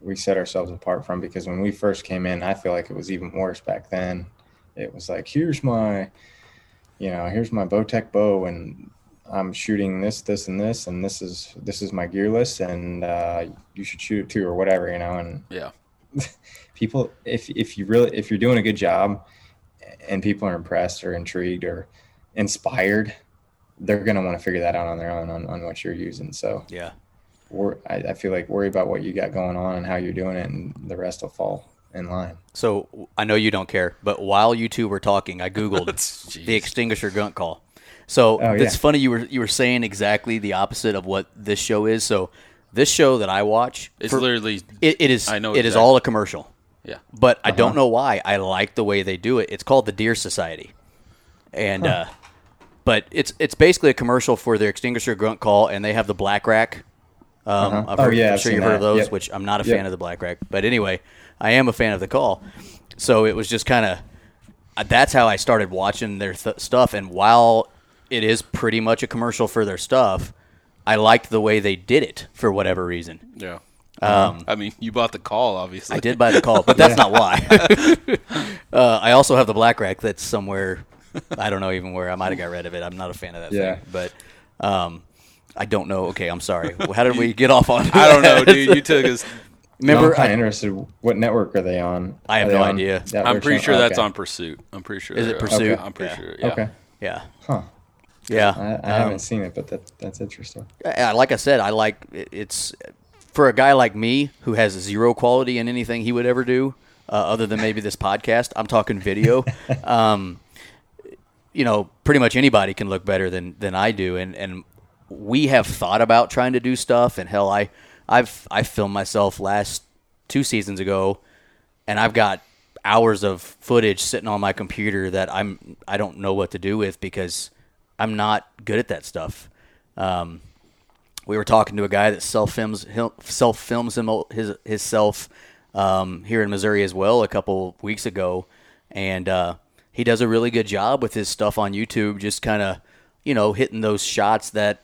we set ourselves apart from because when we first came in, I feel like it was even worse back then. It was like, here's my, you know, here's my Bowtech bow, and I'm shooting this, this, and this, and this is this is my gear list, and uh, you should shoot it too, or whatever, you know. And yeah, people, if if you really if you're doing a good job, and people are impressed or intrigued or inspired, they're gonna want to figure that out on their own on, on what you're using. So Yeah. wor- I, I feel like worry about what you got going on and how you're doing it, and the rest will fall in line. So I know you don't care, but while you two were talking, I googled the extinguisher grunt call. So Oh, it's yeah. funny you were you were saying exactly the opposite of what this show is. So this show that I watch, it's for- literally it, it is I know it is exactly. all a commercial. yeah. But I don't know why. I like the way they do it. It's called the Deer Society, and uh, but it's it's basically a commercial for their extinguisher grunt call, and they have the black rack. Um, Uh-huh. I've Oh, heard, yeah, I'm sure you've heard of those, Yep. which I'm not a Yep. fan of the black rack. But anyway, I am a fan of the call. So it was just kind of that's how I started watching their th- stuff. And while it is pretty much a commercial for their stuff, I liked the way they did it for whatever reason. Yeah. Um, I mean, you bought the call, obviously. I did buy the call, but that's not why. uh, I also have the black rack that's somewhere. I don't know even where. I might have got rid of it. I'm not a fan of that Yeah. thing. But um, I don't know. Okay, I'm sorry. How did we get off on? I don't know, dude. You took us. Remember, I'm kind I, of interested. What network are they on? I have no idea. I'm version? pretty sure that's Okay. on Pursuit. I'm pretty sure. Is it they're- Pursuit? I'm pretty Yeah. sure. Yeah. Okay. yeah, Huh. Yeah. I, I Um, haven't seen it, but that that's interesting. Like I said, I like it- it's for a guy like me who has zero quality in anything he would ever do, uh, other than maybe this podcast. I'm talking video. um, you know, pretty much anybody can look better than than I do, and and we have thought about trying to do stuff. And hell, I I've I filmed myself last two seasons ago, and I've got hours of footage sitting on my computer that I'm I don't know what to do with because I'm not good at that stuff. Um, we were talking to a guy that self films self films him his himself um, here in Missouri as well a couple weeks ago, and uh, he does a really good job with his stuff on YouTube. Just kind of you know hitting those shots that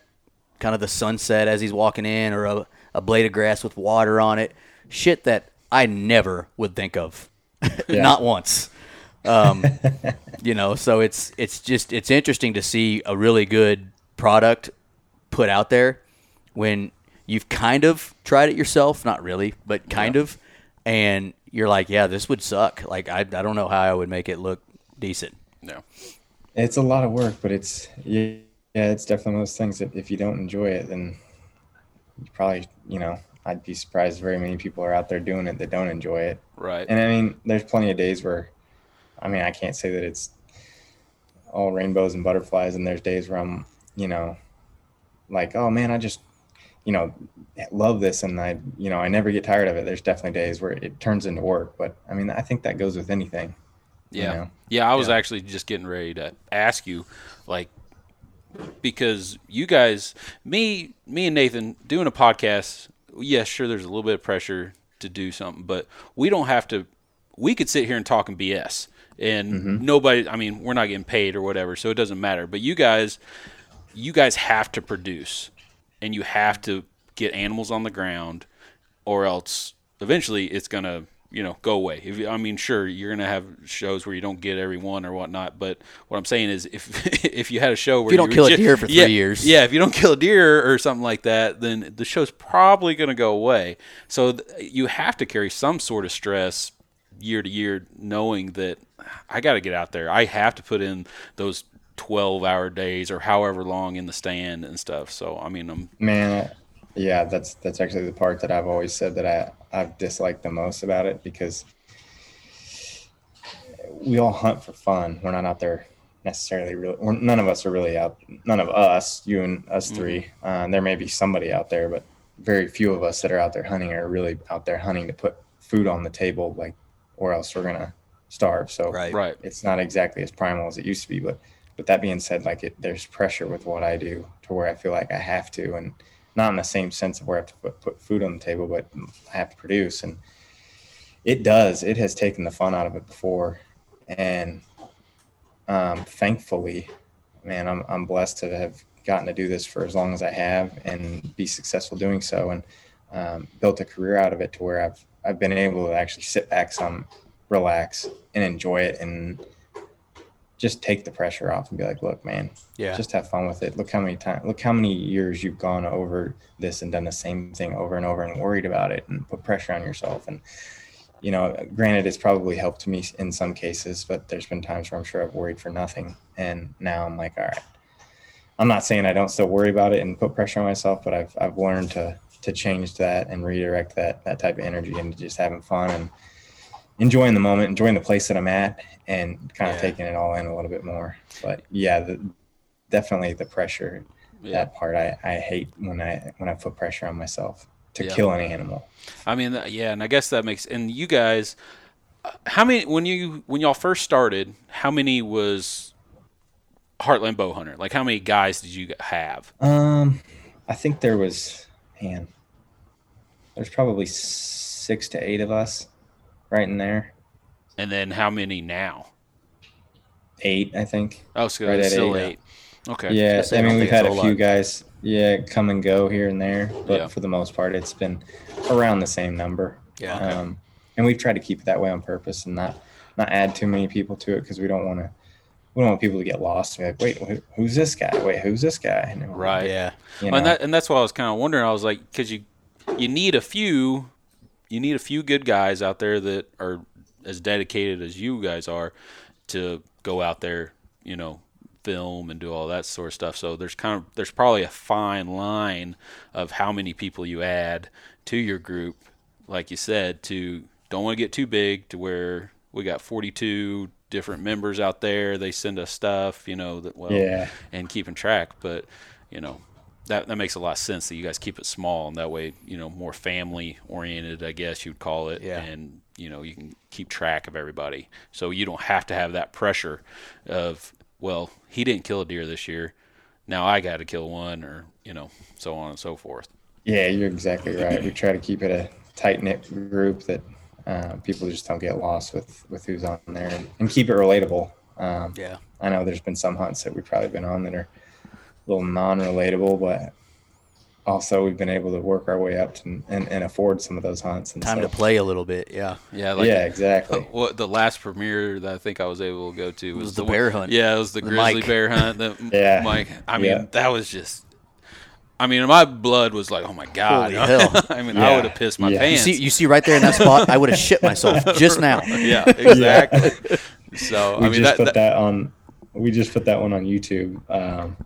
kind of the sunset as he's walking in, or a, a blade of grass with water on it. Shit that I never would think of, not once. Um, you know, so it's it's just it's interesting to see a really good product put out there when you've kind of tried it yourself, not really, but kind of, and you're like, yeah, this would suck. Like I, I don't know how I would make it look decent. No. It's a lot of work, but it's yeah, yeah, it's definitely one of those things that if you don't enjoy it, then you probably you know I'd be surprised very many people are out there doing it that don't enjoy it. Right. And I mean, there's plenty of days where, I mean, I can't say that it's all rainbows and butterflies, and there's days where I'm, you know, like, oh man, I just, you know, love this, and I, you know, I never get tired of it. There's definitely days where it turns into work, but I mean, I think that goes with anything. you Yeah. know? Yeah, I was Yeah. actually just getting ready to ask you, like, because you guys, me, me and Nathan doing a podcast. Yes, sure, there's a little bit of pressure to do something, but we don't have to. We could sit here and talk and BS, and mm-hmm. nobody. I mean, we're not getting paid or whatever, so it doesn't matter. But you guys, you guys have to produce, and you have to get animals on the ground, or else eventually it's gonna you know go away. If I mean, sure, you're gonna have shows where you don't get every one or whatnot, but what I'm saying is, if if you had a show where you don't were kill a ju- deer for three yeah, years. yeah, if you don't kill a deer or something like that, then the show's probably gonna go away. So th- you have to carry some sort of stress year to year, knowing that I got to get out there. I have to put in those 12 hour days or however long in the stand and stuff. So I mean, I'm Man, yeah, that's that's actually the part that I've always said that I I've disliked the most about it because we all hunt for fun. We're not out there necessarily really. None of us are really out. None of us, you and us 3 Uh, there may be somebody out there, but very few of us that are out there hunting are really out there hunting to put food on the table, like, or else we're gonna starve. So Right. right. it's not exactly as primal as it used to be but but that being said like it there's pressure with what i do to where i feel like i have to and not in the same sense of where i have to put, put food on the table but i have to produce and it does it has taken the fun out of it before and um, thankfully, man, I'm I'm blessed to have gotten to do this for as long as I have and be successful doing so, and um, built a career out of it to where I've I've been able to actually sit back some, relax, and enjoy it, and just take the pressure off and be like, look, man, Yeah. just have fun with it. Look how many times, look how many years you've gone over this and done the same thing over and over and worried about it and put pressure on yourself. And, you know, granted, it's probably helped me in some cases, but there's been times where I'm sure I've worried for nothing. And now I'm like, all right, I'm not saying I don't still worry about it and put pressure on myself, but I've, I've learned to, to change that and redirect that, that type of energy into just having fun and enjoying the moment, enjoying the place that I'm at and kind of Yeah. taking it all in a little bit more. But yeah, the, definitely the pressure, Yeah. that part I, I hate when I, when I put pressure on myself to Yeah. kill an animal. I mean, yeah, and I guess that makes. And you guys, how many when you when y'all first started? How many was Heartland Bow Hunter? Like, how many guys did you have? Um, I think there was, man, there's probably six to eight of us right in there. And then how many now? Eight, I think. Oh, so Right still eight. eight. Okay. Yeah, I I mean, we've had a few lot. guys, yeah, come and go here and there, but Yeah. for the most part, it's been around the same number. Yeah. Um, and we've tried to keep it that way on purpose and not not add too many people to it because we don't want to. We don't want people to get lost. And be like, wait, who, who's this guy? Wait, who's this guy? And, Right. Yeah. You Well, and that and that's why I was kind of wondering. I was like, because you you need a few, you need a few good guys out there that are as dedicated as you guys are to go out there, you know, film and do all that sort of stuff. So there's kind of there's probably a fine line of how many people you add to your group, like you said, to don't want to get too big to where we got 42 different members out there. They send us stuff, you know, that well, Yeah. and keeping track. But you know, that that makes a lot of sense that you guys keep it small and that way, you know, more family oriented, I guess you'd call it. Yeah. And you know, you can keep track of everybody, so you don't have to have that pressure of, well, he didn't kill a deer this year, now I got to kill one, or you know, so on and so forth. yeah, you're exactly right. We try to keep it a tight knit group that uh, people just don't get lost with with who's on there and, and keep it relatable. Um, Yeah. I know there's been some hunts that we've probably been on that are a little non-relatable, but also we've been able to work our way up to, and, and afford some of those hunts. And Time so, to play a little bit. Yeah. Yeah, like yeah, exactly. What the last premiere that I think I was able to go to was, was the one- bear hunt. Yeah, it was the, The grizzly Mike. bear hunt. That Yeah. Mike. I mean, Yeah. that was just. I mean, my blood was like, oh my god! Holy hell. I mean, I Yeah. would have pissed my Yeah. You You pants. see, you see right there in that spot, I would have shit myself just now. yeah, exactly. So we I mean, just that, put that- that, on. We just put that one on YouTube. Um,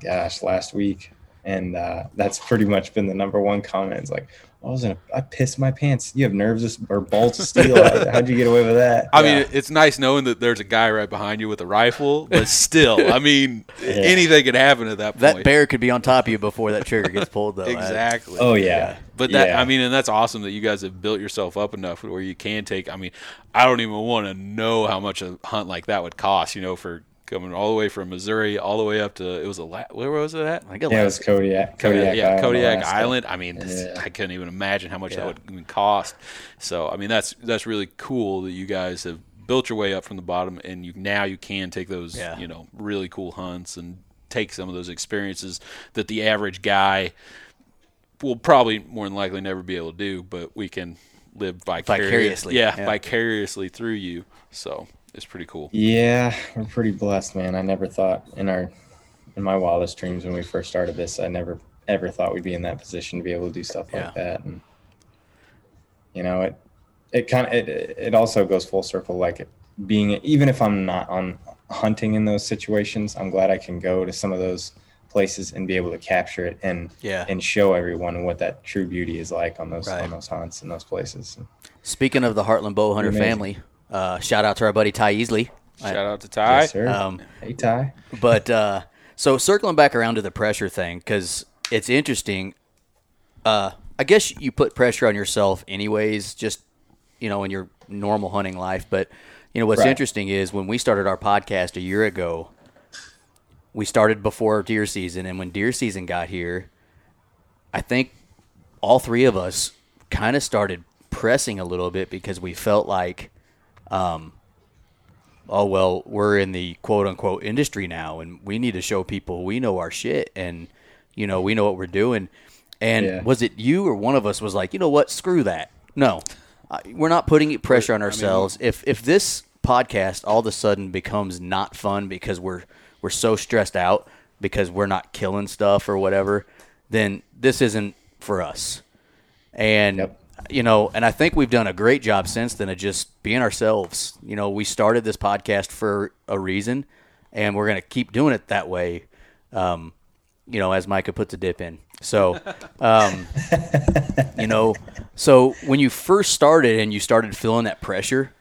gosh, last week, and uh, that's pretty much been the number one comment. It's like, I was in a, I pissed my pants. You have nerves or bolts of steel. How- How'd you get away with that? I Yeah. mean, it's nice knowing that there's a guy right behind you with a rifle, but still, I mean, anything could happen at that point. That bear could be on top of you before that trigger gets pulled, though. exactly. oh yeah, But that Yeah. I mean, and that's awesome that you guys have built yourself up enough where you can take. I mean, I don't even want to know how much a hunt like that would cost. You know, for coming all the way from Missouri all the way up to it was a la- where was it at? I think yeah, it was Alaska. Kodiak, Kodiak, yeah, Island, Kodiak Alaska. Island. I mean, this- Yeah. I couldn't even imagine how much Yeah. that would even cost. So, I mean, that's that's really cool that you guys have built your way up from the bottom, and you now you can take those Yeah. you know really cool hunts and take some of those experiences that the average guy will probably more than likely never be able to do, but we can live vicarious- Vicariously, yeah, yeah. vicariously through you. So it's pretty cool. Yeah, we're pretty blessed, man. I never thought in our in my wildest dreams when we first started this, I never ever thought we'd be in that position to be able to do stuff Yeah. like that. And you know, it it kind of it it also goes full circle. Like being even if I'm not on hunting in those situations, I'm glad I can go to some of those places and be able to capture it and Yeah. and show everyone what that true beauty is like on those Right. on those hunts and those places. Speaking of the Heartland Bow Hunter Amazing. family, uh, shout out to our buddy Ty Easley. Shout out to Ty. Yes, sir. Um, hey Ty. But uh, so circling back around to the pressure thing, because it's interesting. Uh, I guess you put pressure on yourself anyways, just you know, in your normal hunting life. But you know, what's Right. interesting is when we started our podcast a year ago, we started before deer season, and when deer season got here, I think all three of us kind of started pressing a little bit because we felt like um, oh well, we're in the quote unquote industry now, and we need to show people we know our shit, and you know we know what we're doing. And Yeah. was it you or one of us was like, you know what, screw that. No, we're not putting pressure on ourselves. if if this podcast all of a sudden becomes not fun because we're we're so stressed out because we're not killing stuff or whatever, then this isn't for us. And Yep. You know, and I think we've done a great job since then of just being ourselves. You know, we started this podcast for a reason, and we're gonna keep doing it that way. Um, you know, as Micah puts a dip in. So, um, you know, so when you first started and you started feeling that pressure,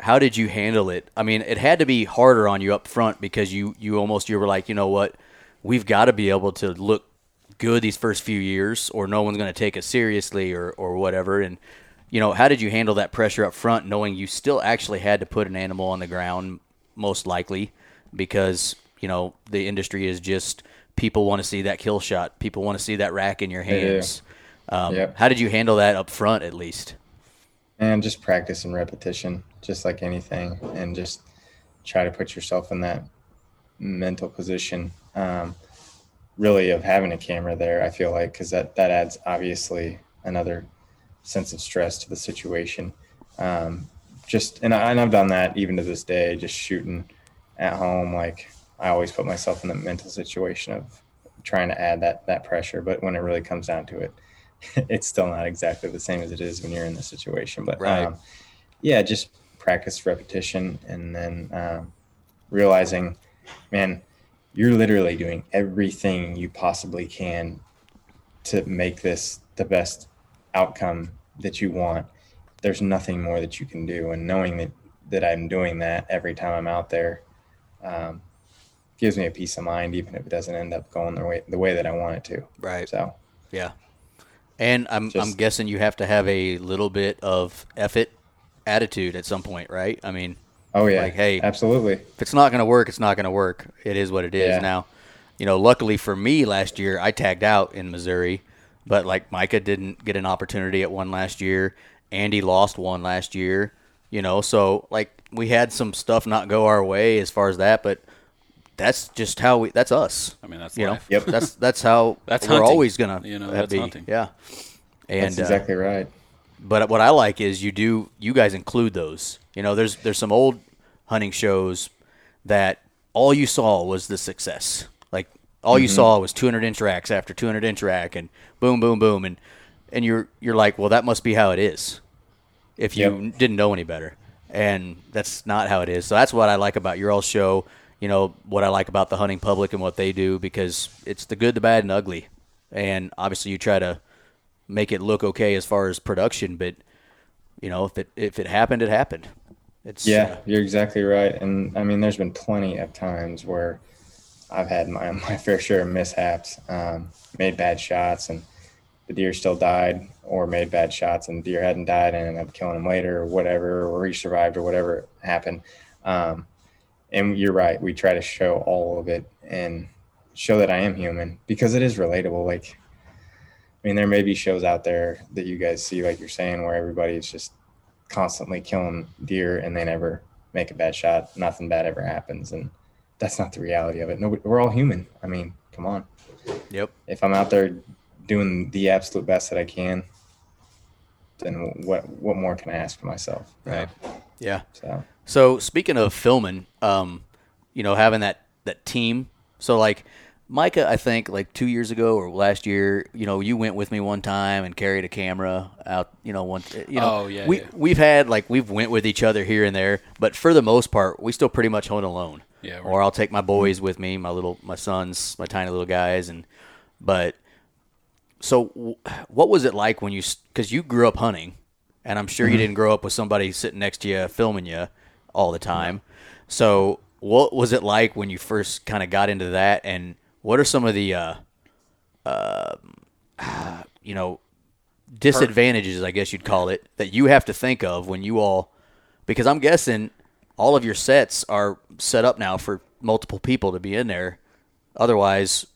how did you handle it? I mean, it had to be harder on you up front because you you almost you were like, you know what, we've got to be able to look good these first few years, or no one's going to take us seriously, or or whatever. And you know, how did you handle that pressure up front, knowing you still actually had to put an animal on the ground, most likely, because you know the industry is just people want to see that kill shot, people want to see that rack in your hands. Um, Yep. How did you handle that up front, at least? and just practice and repetition, just like anything, and just try to put yourself in that mental position. Um, really, of having a camera there, I feel like, because that that adds obviously another sense of stress to the situation. Um, just and, I, and I've done that even to this day, just shooting at home. Like I always put myself in the mental situation of trying to add that that pressure, but when it really comes down to it, it's still not exactly the same as it is when you're in the situation. But Right. um, yeah, just practice repetition and then um, realizing, man, you're literally doing everything you possibly can to make this the best outcome that you want. There's nothing more that you can do, and knowing that that I'm doing that every time I'm out there um, gives me a peace of mind, even if it doesn't end up going the way the way that I want it to. Right. So Yeah. And I'm I'm guessing you have to have a little bit of effort attitude at some point, right? I mean, Oh yeah, Like, hey, absolutely. if it's not going to work, it's not going to work. It is what it is. Yeah. Now, you know, luckily for me last year, I tagged out in Missouri, but like Micah didn't get an opportunity at one last year. Andy lost one last year, you know, so like we had some stuff not go our way as far as that, but that's just how we that's us. I mean, that's you know. Yep. that's that's how That's we're hunting. always gonna You know, uh, that's be. hunting. Yeah, and That's uh, exactly right. but what I like is you do you guys include those. You know, there's there's some old hunting shows that all you saw was the success. Like all Mm-hmm. you saw was 200 inch racks after 200 inch rack and boom boom boom and and you're you're like, well, that must be how it is. If you Yep. didn't know any better, and that's not how it is. So that's what I like about your all show. You know what I like about the hunting public and what they do because it's the good, the bad, and ugly. And obviously, you try to make it look okay as far as production, but you know, if it if it happened, it happened. It's Yeah, uh, you're exactly right. And I mean, there's been plenty of times where I've had my, my fair share of mishaps, um, made bad shots, and the deer still died, or made bad shots and the deer hadn't died and ended up killing him later, or whatever, or he survived, or whatever happened. Um, and you're right. We try to show all of it and show that I am human because it is relatable. Like, I mean, there may be shows out there that you guys see, like you're saying, where everybody is just constantly killing deer and they never make a bad shot. Nothing bad ever happens, and that's not the reality of it. No, we're all human. I mean, come on. yep. If I'm out there doing the absolute best that I can, then what what more can I ask for myself? know? Right. Yeah. So So speaking of filming, um, you know, having that that team. So like Micah, I think like two years ago or last year, you know, you went with me one time and carried a camera out. You know, one. You know, Oh, yeah, We yeah. we've had like we've went with each other here and there, but for the most part, we still pretty much hunt alone. Yeah, Or I'll take my boys with me, my little my sons, my tiny little guys, and but. So, what was it like when you? Because you grew up hunting, and I'm sure you mm-hmm. didn't grow up with somebody sitting next to you filming you all the time. So, what was it like when you first kind of got into that? And what are some of the, uh, uh, you know, disadvantages, I guess you'd call it, that you have to think of when you all? Because I'm guessing all of your sets are set up now for multiple people to be in there. Otherwise,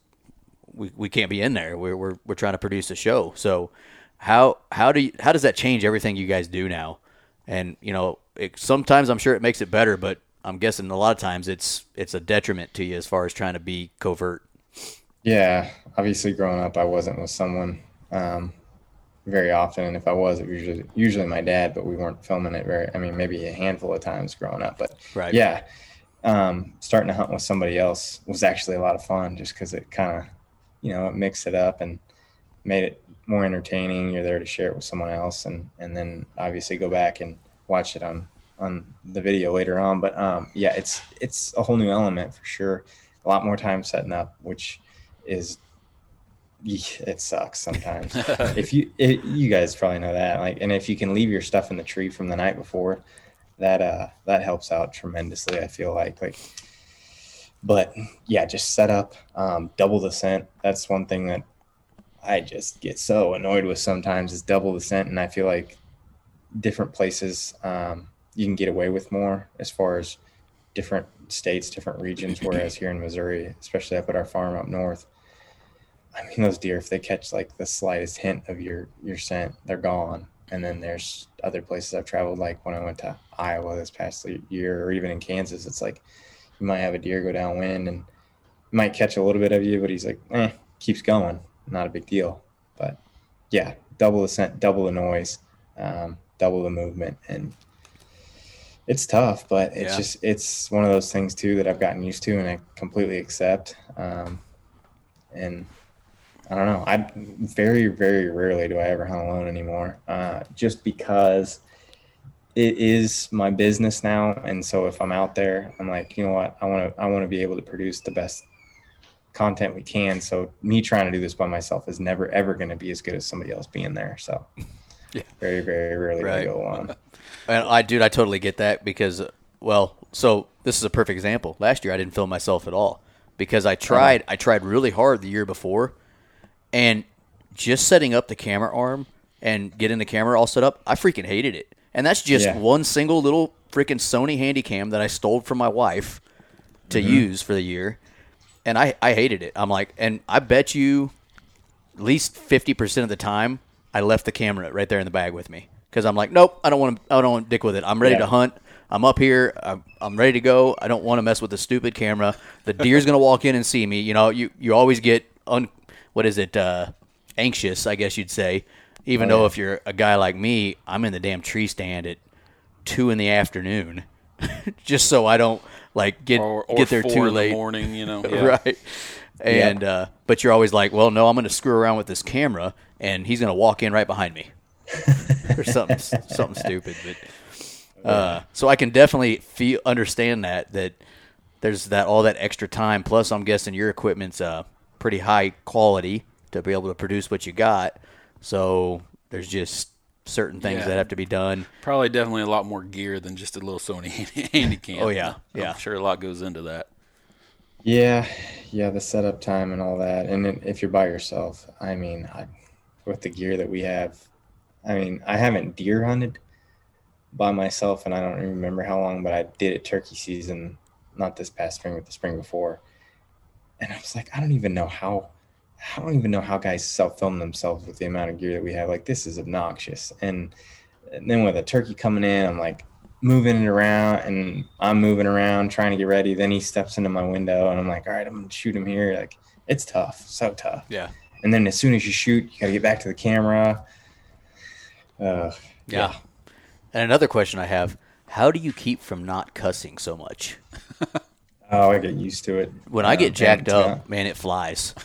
we, we can't be in there. We're, we're we're trying to produce a show. So how how do you, how does that change everything you guys do now? And you know, it, sometimes I'm sure it makes it better, but I'm guessing a lot of times it's it's a detriment to you as far as trying to be covert. Yeah, obviously, growing up, I wasn't with someone um, very often, and if I was, it was usually usually my dad. But we weren't filming it very. I mean, maybe a handful of times growing up. But Right. yeah, um, starting to hunt with somebody else was actually a lot of fun, just because it kind of, you know, it mixed it up and made it more entertaining. You're there to share it with someone else, and and then obviously go back and watch it on on the video later on. But um, yeah, it's it's a whole new element for sure. A lot more time setting up, which is it sucks sometimes. if you it, you guys probably know that, like, and if you can leave your stuff in the tree from the night before, that uh that helps out tremendously. I feel like like. But yeah, just set up, um, double the scent. That's one thing that I just get so annoyed with sometimes is double the scent, and I feel like different places um, you can get away with more as far as different states, different regions. Whereas here in Missouri, especially up at our farm up north, I mean those deer, if they catch like the slightest hint of your your scent, they're gone. And then there's other places I've traveled, like when I went to Iowa this past year, or even in Kansas, it's like you might have a deer go downwind and might catch a little bit of you, but he's like, eh, keeps going, not a big deal. But yeah, double the scent, double the noise, um, double the movement, and it's tough, but it's Yeah. just it's one of those things too that I've gotten used to and I completely accept. Um, and I don't know. I very very rarely do I ever hunt alone anymore, uh, just because it is my business now. And so if I'm out there, I'm like, you know what, I want to I want to be able to produce the best content we can. So me trying to do this by myself is never ever going to be as good as somebody else being there. So Yeah. very very rarely I Right. go alone. And I, dude, I totally get that because, well, so this is a perfect example. Last year, I didn't film myself at all because I tried. I tried really hard the year before, and just setting up the camera arm and getting the camera all set up, I freaking hated it. And that's just Yeah. one single little freaking Sony Handycam that I stole from my wife to mm-hmm. use for the year, and I I hated it. I'm like, and I bet you at least 50% of the time I left the camera right there in the bag with me because I'm like, nope, I don't want to. I don't want to dick with it. I'm ready Yeah. to hunt. I'm up here. I'm, I'm ready to go. I don't want to mess with the stupid camera. The deer's gonna walk in and see me. You know, you you always get un. What is it? Uh, anxious, I guess you'd say. Even Oh, though yeah. if you're a guy like me, I'm in the damn tree stand at two in the afternoon, just so I don't like get or, or get there four too in late the morning. You know, yeah. right? And uh, but you're always like, well, no, I'm going to screw around with this camera, and he's going to walk in right behind me, or something something stupid. But uh, so I can definitely feel understand that that there's that all that extra time. Plus, I'm guessing your equipment's uh, pretty high quality to be able to produce what you got. So there's just certain things Yeah. that have to be done. Probably definitely a lot more gear than just a little Sony Handycam. Oh, yeah, yeah. I'm yeah. sure a lot goes into that. Yeah, yeah, the setup time and all that. And then if you're by yourself, I mean, I, with the gear that we have, I mean, I haven't deer hunted by myself, and I don't remember how long, but I did it turkey season, not this past spring, but the spring before. And I was like, I don't even know how, I don't even know how guys self film themselves with the amount of gear that we have. Like, this is obnoxious. And, and then with a turkey coming in, I'm like, moving it around and I'm moving around trying to get ready. Then he steps into my window and I'm like, all right, I'm gonna shoot him here. Like it's tough, so tough. Yeah. And then as soon as you shoot, you gotta get back to the camera. Uh, Yeah. And another question I have: How do you keep from not cussing so much? oh, I get used to it. When I get jacked and, uh, up, man, it flies.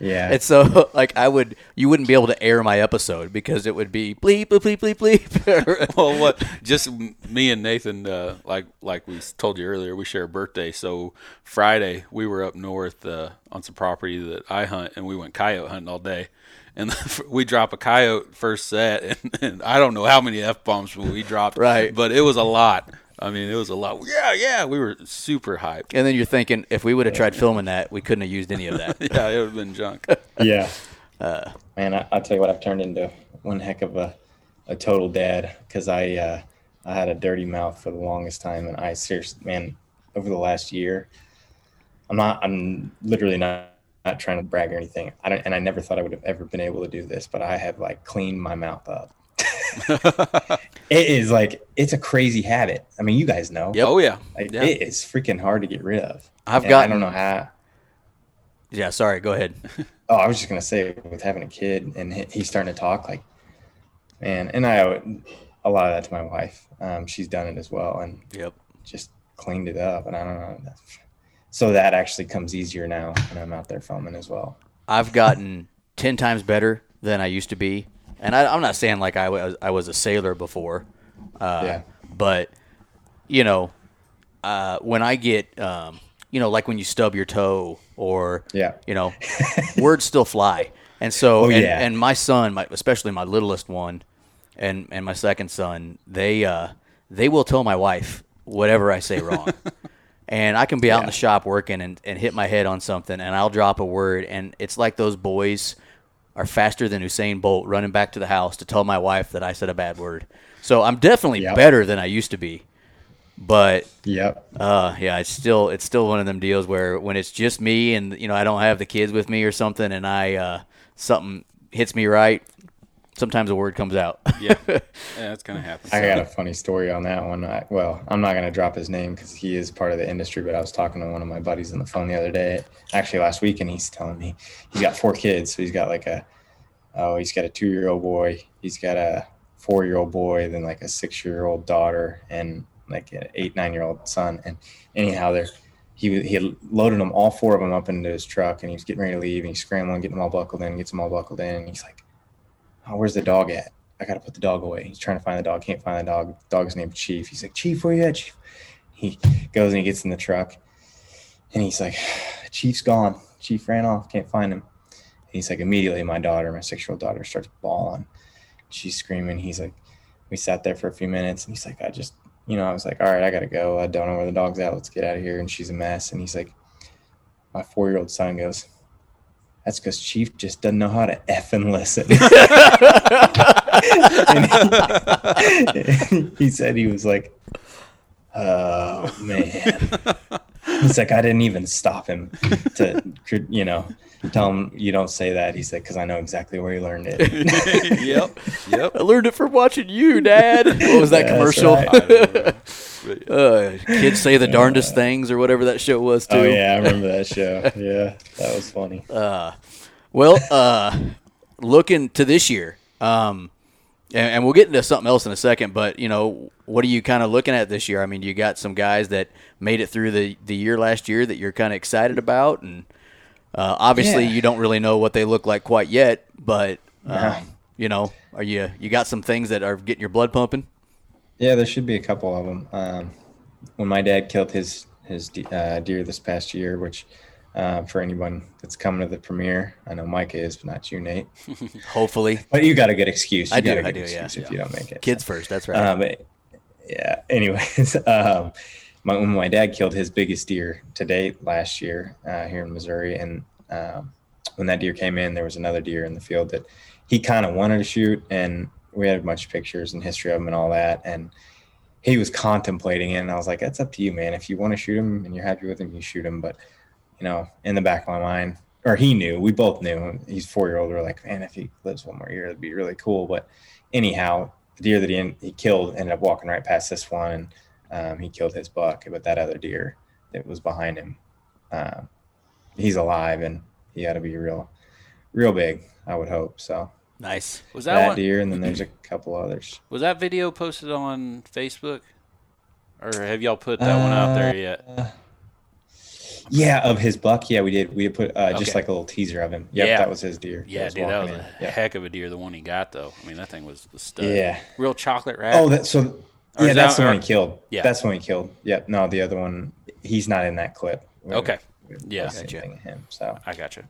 Yeah. And so, like, I would, you wouldn't be able to air my episode because it would be bleep, bleep, bleep, bleep, bleep. well, what? Just me and Nathan, uh, like like we told you earlier, we share a birthday. So Friday we were up north uh, on some property that I hunt, and we went coyote hunting all day. And we drop a coyote first set, and, and I don't know how many f bombs we dropped, Right. But it was a lot. I mean, it was a lot. Yeah, yeah, we were super hyped. and then you're thinking, if we would have tried filming that, we couldn't have used any of that. Yeah, it would have been junk. yeah. Man, I, I'll tell you what, I've turned into one heck of a, a total dad because I uh, I had a dirty mouth for the longest time, and I seriously, man, over the last year, I'm not, I'm literally not, not trying to brag or anything. I don't, and I never thought I would have ever been able to do this, but I have like cleaned my mouth up. it is like it's a crazy habit. I mean, you guys know. Yep. Oh yeah. Like yeah. it is freaking hard to get rid of. I've And got. I don't know how. Yeah, sorry. Go ahead. Oh, I was just gonna say with having a kid and he's starting to talk like, man, and I owe a lot of that to my wife. Um, she's done it as well and Yep. just cleaned it up. And I don't know. So that actually comes easier now when I'm out there filming as well. I've gotten ten times better than I used to be, and I, I'm not saying like I was I was a sailor before, uh, Yeah. but you know, uh, when I get um, you know like when you stub your toe or Yeah. you know, words still fly, and so Oh, and, yeah. and my son, my, especially my littlest one, and and my second son, they uh, they will tell my wife whatever I say wrong. And I can be out in the shop working and, and hit my head on something, and I'll drop a word, and it's like those boys are faster than Usain Bolt running back to the house to tell my wife that I said a bad word. So I'm definitely Yep. better than I used to be, but Yep. uh, yeah, it's still it's still one of them deals where when it's just me and you know I don't have the kids with me or something, and I uh, something hits me right, sometimes a word comes out. yeah. yeah, that's gonna happen. I got a funny story on that one. I, well, I'm not going to drop his name because he is part of the industry, but I was talking to one of my buddies on the phone the other day, actually last week, and he's telling me he's got four kids. So he's got like a, oh, he's got a two year old boy, he's got a four year old boy, then like a six year old daughter, and like an eight, nine year old son. And anyhow, they're, he, he had loaded them, all four of them up into his truck, and he was getting ready to leave, and he's scrambling, getting them all buckled in, gets them all buckled in, and he's like, oh, where's the dog at? I gotta put the dog away. He's trying to find the dog, can't find the dog. Dog's named Chief. He's like, Chief, where you at, Chief? He goes and he gets in the truck and he's like, Chief's gone. Chief ran off, can't find him. And he's like, immediately my daughter, my six-year-old daughter, starts bawling. She's screaming. He's like, we sat there for a few minutes and he's like, I just, you know, I was like, all right, I gotta go. I don't know where the dog's at. Let's get out of here. And she's a mess. And he's like, my four-year-old son goes, that's because Chief just doesn't know how to effing listen. and he, he said he was like, "Oh man." He's like, I didn't even stop him to, you know, tell him you don't say that. He said, because I know exactly where he learned it. yep. Yep. I learned it from watching you, Dad. What was that That's commercial? right. I don't know. But, uh, kids say the darndest things or whatever that show was too. oh yeah, I remember that show. Yeah, that was funny. Uh, Well, uh, looking to this year, um, and, and we'll get into something else in a second. But you know, what are you kind of looking at this year? I mean, you got some guys that made it through the the year last year that you're kind of excited about, and uh, obviously Yeah. you don't really know what they look like quite yet. But um, Yeah. you know, are you you got some things that are getting your blood pumping? Yeah, there should be a couple of them. Um, when my dad killed his his uh, deer this past year, which uh, for anyone that's coming to the premiere, I know Mike is, but not you, Nate. Hopefully, But you got a good excuse. You I do, I do, yeah, if you don't make it. kids first. That's right. But yeah. Anyways, um, my, when my dad killed his biggest deer to date last year uh, here in Missouri, and um, when that deer came in, there was another deer in the field that he kind of wanted to shoot, and we had a bunch of pictures and history of him and all that, and he was contemplating it, and I was like, "That's up to you, man. If you want to shoot him and you're happy with him, you shoot him." But you know, in the back of my mind, or he knew, we both knew. He's four year old. We're like, man, if he lives one more year, it'd be really cool. But anyhow, the deer that he, he killed ended up walking right past this one, and um, he killed his buck. But that other deer that was behind him, um, he's alive, and he ought to be real, real big. I would hope so. nice. was That, that, one, deer, and then there's a couple others. was that video posted on Facebook? Or have y'all put that one out there yet? Uh, Yeah, of his buck. Yeah, we did. We put uh, just like a little teaser of him. Yep, Yeah. that was his deer. Yeah, was dude, that was a in. Yep. heck of a deer. The one he got though. I mean, that thing was a stud. Yeah. Real chocolate rat. Oh, that so. Or yeah, that's that- the one or- he killed. Yeah. that's the one he killed. Yep. No, the other one, he's not in that clip. We Okay. we haven't Yeah. posted Gotcha. anything him. So I gotcha.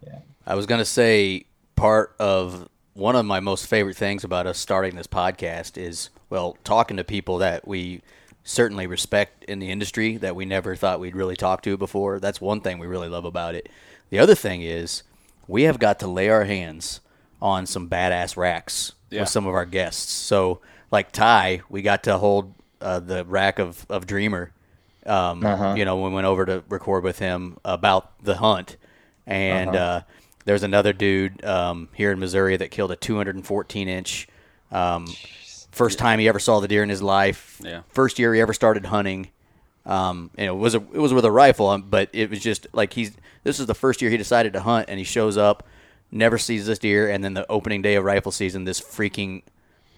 I was going to say part of one of my most favorite things about us starting this podcast is, well, talking to people that we certainly respect in the industry that we never thought we'd really talk to before. That's one thing we really love about it. The other thing is we have got to lay our hands on some badass racks Yeah. with some of our guests. So, like Ty, we got to hold uh, the rack of, of Dreamer. Um, Uh-huh. You know, when we went over to record with him about the hunt. And Uh-huh. uh, there's another dude um, here in Missouri that killed a 214 inch um, First time he ever saw the deer in his life. Yeah. First year he ever started hunting. Um, and it was a, it was with a rifle, um, but it was just like he's this is the first year he decided to hunt, and he shows up, never sees this deer, and then the opening day of rifle season, this freaking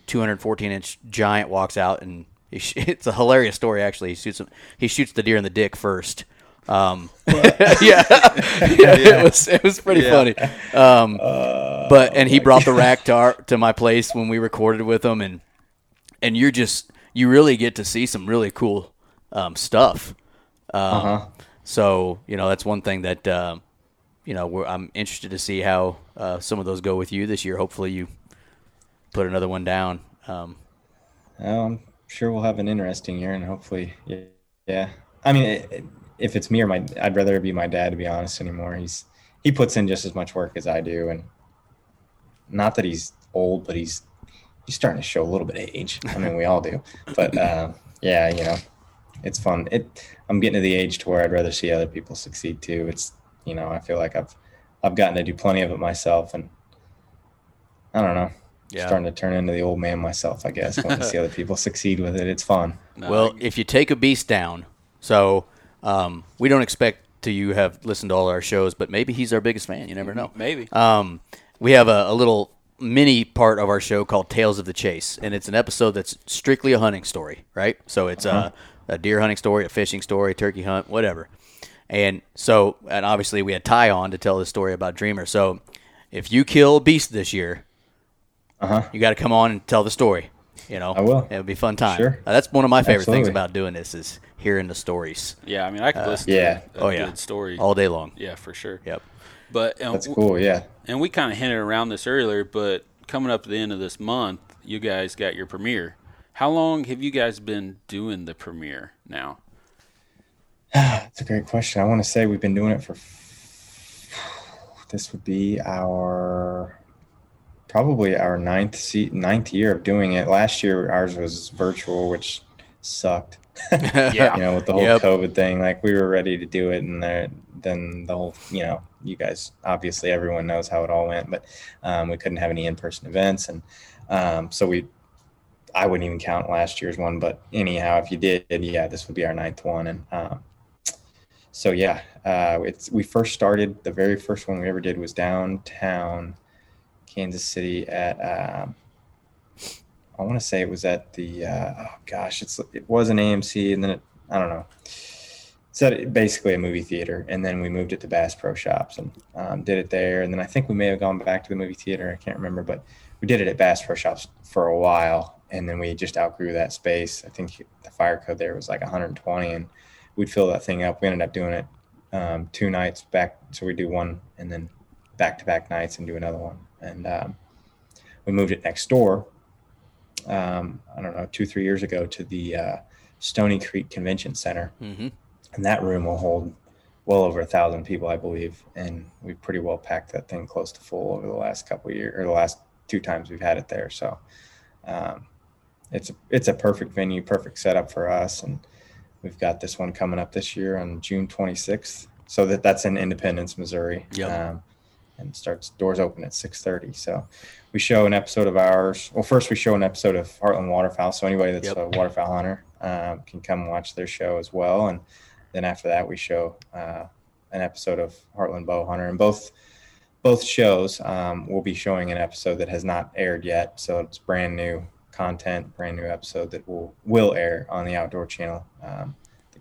214 inch giant walks out, and he sh- it's a hilarious story actually. He shoots him, he shoots the deer in the dick first. Um, yeah, yeah, it was it was pretty funny. Um, but and he brought the rack to our to my place when we recorded with him, and and you're just you really get to see some really cool um, stuff. Um, Uh-huh. So you know that's one thing that um, you know we're, I'm interested to see how uh, some of those go with you this year. Hopefully you put another one down. Um, Well, I'm sure we'll have an interesting year, and hopefully, yeah. yeah. I mean, if it's me or my, I'd rather be my dad to be honest anymore. He's he puts in just as much work as I do, and not that he's old, but he's he's starting to show a little bit of age. I mean, we all do, but uh, yeah, you know, it's fun. It I'm getting to the age to where I'd rather see other people succeed too. It's you know, I feel like I've I've gotten to do plenty of it myself, and I don't know. Yeah. Starting to turn into the old man myself, I guess. Wanting to see other people succeed with it. It's fun. No, well, if you take a beast down, so um, we don't expect to you have listened to all our shows, but maybe he's our biggest fan. You never know. maybe. Um, we have a, a little mini part of our show called Tales of the Chase, and it's an episode that's strictly a hunting story, right? So it's a, a deer hunting story, a fishing story, turkey hunt, whatever. And so, and obviously, we had Ty on to tell the story about Dreamer. So, if you kill a beast this year, Uh-huh. you got to come on and tell the story. You know, I will. It would be a fun time. Sure. Uh, that's one of my favorite things about doing this is hearing the stories yeah, I mean, I could listen yeah. to a Oh, yeah. good story all day long. Yeah, for sure. Yep. But um, That's cool. Yeah. and we kind of hinted around this earlier, but coming up to the end of this month, you guys got your premiere. How long have you guys been doing the premiere now? That's a great question. I want to say we've been doing it for. This would be our probably our ninth se- ninth year of doing it. Last year ours was virtual, which sucked. Yeah. you know, with the whole Yep. COVID thing, like we were ready to do it, and there, then the whole, you know, you guys obviously everyone knows how it all went, but um, we couldn't have any in-person events, and um, so we, I wouldn't even count last year's one, but anyhow, if you did, yeah, this would be our ninth one, and um, so yeah, uh, it's we first started the very first one we ever did was downtown Kansas City at. Um, I want to say it was at the uh, oh gosh, it's it was an AMC, and then it, I don't know. It's at basically a movie theater, and then we moved it to Bass Pro Shops and um, did it there, and then I think we may have gone back to the movie theater. I can't remember, but we did it at Bass Pro Shops for a while, and then we just outgrew that space. I think the fire code there was like 120, and we'd fill that thing up. We ended up doing it um, two nights back, so we do one and then back to back nights and do another one, and um, we moved it next door um, I don't know, two, three years ago to the uh, Stoney Creek Convention Center. hmm And that room will hold well over a thousand people, I believe. And we pretty well packed that thing close to full over the last couple of years or the last two times we've had it there. So um, it's, a, it's a perfect venue, perfect setup for us. And we've got this one coming up this year on June 26th. So that that's in Independence, Missouri. Yep. Um, and starts doors open at 6:30. So we show an episode of ours. Well, first we show an episode of Heartland Waterfowl. So anybody that's Yep. a waterfowl hunter um, can come watch their show as well. And then after that, we show uh, an episode of Heartland Bow Hunter. And both both shows um, will be showing an episode that has not aired yet. So it's brand new content, brand new episode that will will air on the Outdoor Channel um,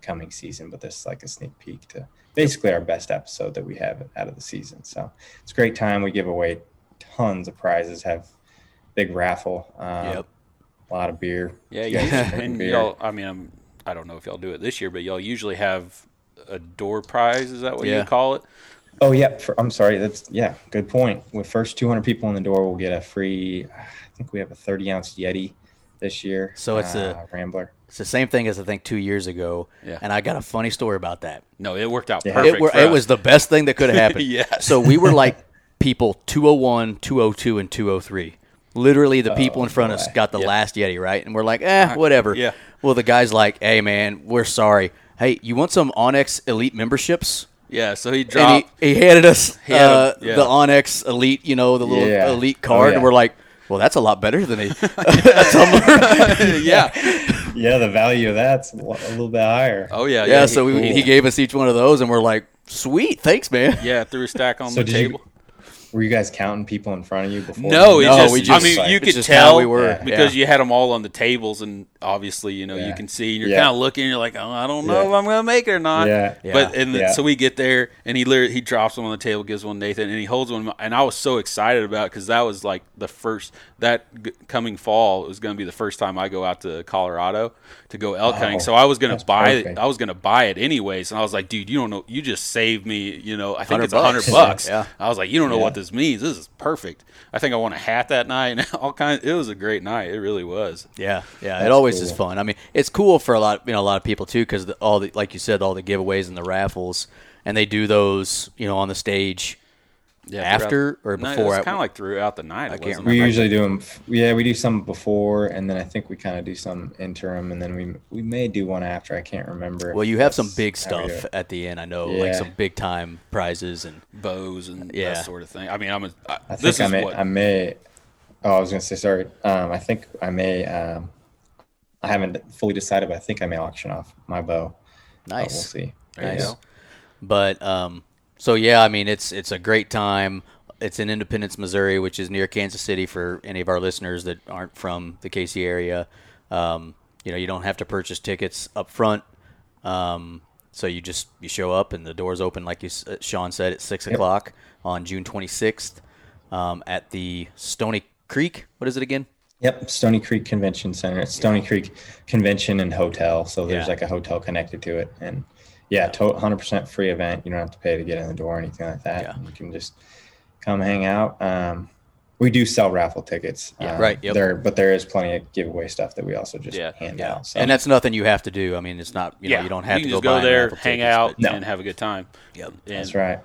coming season. But this is like a sneak peek to basically our best episode that we have out of the season. So it's a great time. We give away tons of prizes, have big raffle, um, Yep. a lot of beer. Yeah, You you, guys drink and beer. y'all. I mean, I'm, I don't know if y'all do it this year, but y'all usually have a door prize. Is that what Yeah. you call it? Oh yeah, for, I'm sorry. That's yeah, good point. With first 200 people in the door, we'll get a free. I think we have a 30 ounce Yeti this year. So it's a- uh, Rambler. It's the same thing as I think two years ago. Yeah. And I got a funny story about that. No, it worked out perfect. it, were, for it us. was the best thing that could have happened. Yes. So we were like people 201, 202, and 203. Literally, the people in front of us got the Yeah. last Yeti, right? And we're like, eh, whatever. yeah. Well, the guy's like, hey, man, we're sorry. Hey, you want some onX Elite memberships? Yeah, so he And dropped. he, he handed us He had a- uh, yeah. the onX Elite, you know, the little Yeah. Elite Oh, card. yeah. And we're like, Well, that's a lot better than a, a tumbler. yeah. Yeah, the value of that's a little bit higher. Oh yeah. yeah, he- so we, he gave us each one of those, and we're like, sweet, thanks, man. yeah threw a stack on So the did you- table. Were you guys counting people in front of you before? No, it No, just, we I just- mean, you could tell we were. Yeah. because Yeah. you had them all on the tables, and obviously, you know, you can see, and you're Yeah. kind of looking, and you're like, oh, I don't know Yeah. if I'm gonna make it or not. Yeah. But and the, Yeah. so we get there, and he literally he drops them on the table, gives one to Nathan, and he holds one, and I was so excited about because that was like the first that g- coming fall it was going to be the first time I go out to Colorado to go elk hunting. Oh, So I was going to buy perfect. it. I was going to buy it anyways, and I was like, dude, you don't know, you just saved me. You know, I think 100 it's a hundred bucks. bucks. Yeah. I was like, you don't know Yeah. what this means. This is perfect. I think I won a hat that night and all kinds. It was a great night. It really was. Yeah, yeah. it That's always is fun. I mean, it's cool for a lot, you know, a lot of people too, because all the, like you said, all the giveaways and the raffles, and they do those, you know, on the stage. Yeah, After throughout- or No, before? It's kind of like throughout the night. I I can't can't We usually do them. Yeah, we do some before, and then I think we kind of do some interim, and then we we may do one after. I can't remember. Well, you have some big how we do stuff at the end. I know, like some big time prizes and bows and Yeah. that sort of thing. I mean, I'm a. I, I this think I may. what. I may. Oh, I was gonna say sorry. Um, I think I may. Um, I haven't fully decided, but I think I may auction off my bow. But nice. we'll see. There you Nice. go. But um, so yeah, I mean, it's it's a great time. It's in Independence, Missouri, which is near Kansas City for any of our listeners that aren't from the KC area. Um, you know, you don't have to purchase tickets up front. Um, so you just you show up and the doors open, like you uh, Sean said, at six o'clock on June twenty sixth um, at the Stoney Creek. What is it again? Yep, Stoney Creek Convention Center. It's Stoney Creek Convention and Hotel. So there's Yeah. like a hotel connected to it, and yeah, to- 100% free event. You don't have to pay to get in the door or anything like that. Yeah. You can just come hang out. Um, we do sell raffle tickets. Yeah, um, right, yep. There, but there is plenty of giveaway stuff that we also just Yeah, hand Yeah, out. So. and that's nothing you have to do. I mean, it's not you know you don't have you to can go, just go buy there, hang tickets, out, No. and have a good time. Yep. And that's right.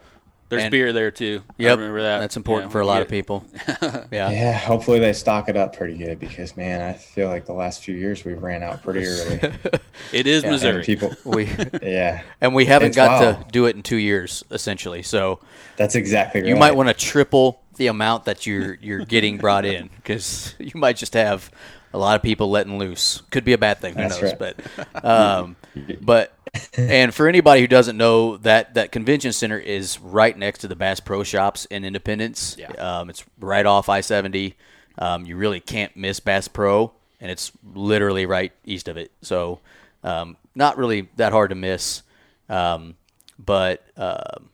There's And- beer there too. Yep, I remember that. That's important Yeah, for a lot yeah. of people. Yeah. Yeah, hopefully they stock it up pretty good because man, I feel like the last few years we ran out pretty early. It is And Missouri. people, We yeah, and we haven't It's got wild. to do it in two years, essentially. So that's exactly right. you might want to triple the amount that you're you're getting brought in because you might just have a lot of people letting loose. Could be a bad thing. Who That's knows? right. But um, but and for anybody who doesn't know that that convention center is right next to the Bass Pro Shops in Independence. Yeah. Um, it's right off I seventy. Um, you really can't miss Bass Pro, and it's literally right east of it. So um, not really that hard to miss. Um, but um,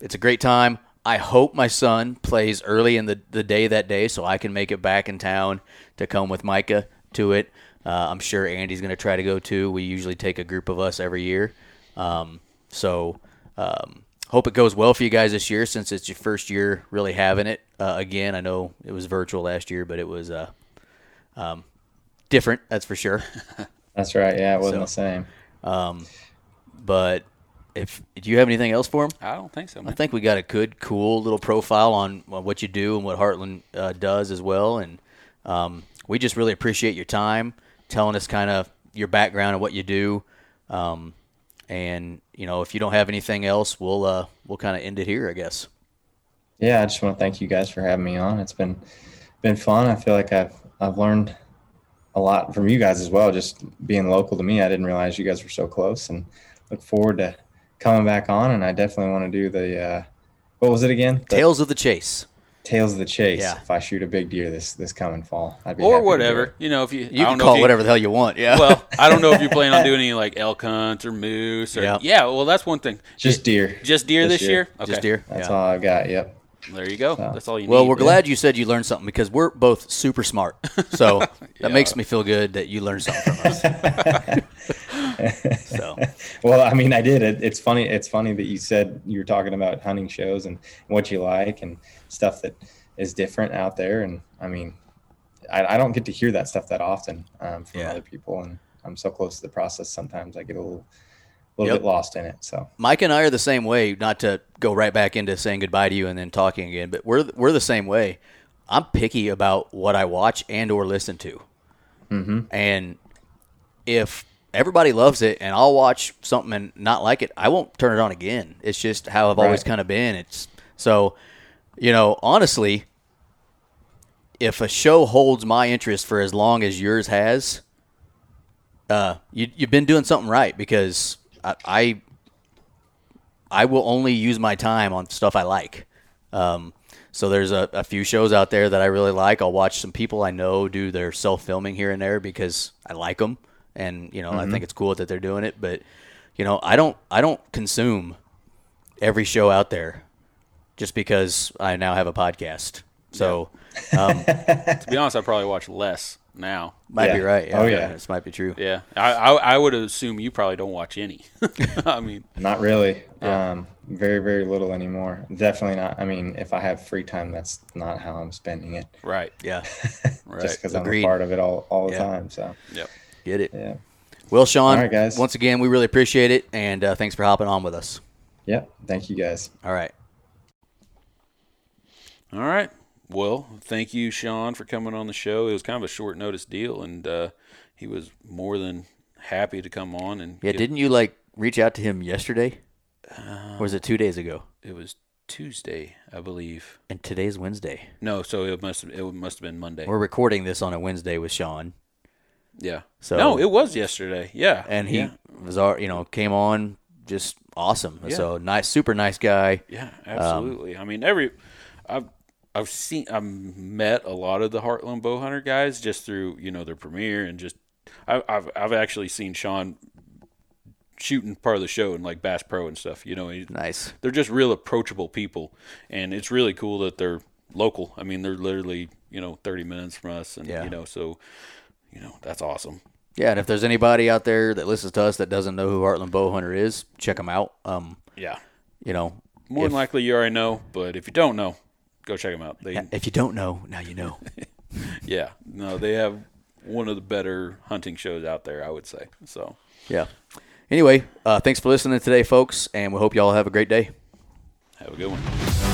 it's a great time. I hope my son plays early in the, the day that day so I can make it back in town to come with Micah to it. Uh, I'm sure Andy's going to try to go too. We usually take a group of us every year. Um, so um, hope it goes well for you guys this year since it's your first year really having it. Uh, again, I know it was virtual last year, but it was uh, um, different, that's for sure. That's right. Yeah, it wasn't So- the same. But if do you have anything else for him? I don't think so. I think we got a good, cool little profile on on what you do and what Heartland uh, does as well. And um, we just really appreciate your time telling us kind of your background and what you do. Um, and you know, if you don't have anything else, we'll uh, we'll kind of end it here, I guess. Yeah, I just want to thank you guys for having me on. It's been been fun. I feel like I've I've learned a lot from you guys as well. Just being local to me, I didn't realize you guys were so close, and look forward to coming back on. And I definitely want to do the uh, what was it again? The Tales of the Chase. Tales of the Chase. Yeah. If I shoot a big deer this this coming fall, I'd be or happy whatever. You know, if you, You I can don't know call it you, whatever the hell you want. Yeah. Well, I don't know if you plan on doing any like elk hunts or moose or Yeah. yeah. Well, that's one thing. Just deer. Just deer This this, year. year. just deer. That's yeah. all I've got. Yep. There you go. So- That's all you Well, need. Well, we're glad you said you learned something because we're both super smart. So that makes me feel good that you learned something from us. so Well, I mean, I did. It, it's funny. It's funny that you said you were talking about hunting shows and what you like and stuff that is different out there. And I mean, I, I don't get to hear that stuff that often um, from Yeah. other people. And I'm so close to the process. Sometimes I get a little, little Yep. bit lost in it. So Mike and I are the same way. Not to go right back into saying goodbye to you and then talking again, but we're we're the same way. I'm picky about what I watch and or listen to, mm-hmm. and if everybody loves it and I'll watch something and not like it, I won't turn it on again. It's just how I've always kind of been. It's so, you know, honestly, if a show holds my interest for as long as yours has, uh, you, you've been doing something right because I, I, I will only use my time on stuff I like. Um, so there's a, a few shows out there that I really like. I'll watch some people I know do their self filming here and there because I like them, and you know I think it's cool that they're doing it. But you know I don't I don't consume every show out there just because I now have a podcast. So um, To be honest, I probably watch less now. might be Yeah. right. Oh, yeah. this might be true. Yeah, I, I I would assume you probably don't watch any. I mean, Not really. Yeah. Um, very, very little anymore. Definitely not. I mean, if I have free time, that's not how I'm spending it. right, Yeah, right. Just because I'm a part of it all, all the Yeah. time. So, Yep. Get it. yeah. Well, Sean, All right, guys. once again, we really appreciate it, and uh, thanks for hopping on with us. Yep. Thank you guys. All right. All right. Well, thank you, Sean, for coming on the show. It was kind of a short notice deal, and uh, he was more than happy to come on. And Yeah, give- didn't you like reach out to him yesterday? or was it two days ago? it was Tuesday, I believe. And today's Wednesday. No, so it must it must have been Monday. We're recording this on a Wednesday with Sean, yeah. So- no, it was yesterday. Yeah, and he yeah, was, our, you know, came on just awesome. Yeah. So nice, super nice guy. yeah, Um, absolutely. I mean, every I've I've seen I've met a lot of the Heartland Bowhunter guys just through you know their premiere and just I've I've, I've actually seen Sean shooting part of the show in like Bass Pro and stuff. You know, Nice. they're just real approachable people, and it's really cool that they're local. I mean, they're literally you know 30 minutes from us, and Yeah. you know, so you know that's awesome. Yeah, and if there's anybody out there that listens to us that doesn't know who Heartland Bowhunter is, check them out. Um, Yeah, you know, more if, than likely you already know, but if you don't know, go check them out. They if you don't know, now you know. yeah, no, they have one of the better hunting shows out there, I would say. So yeah. Anyway, uh, thanks for listening today, folks, and we hope you all have a great day. have a good one.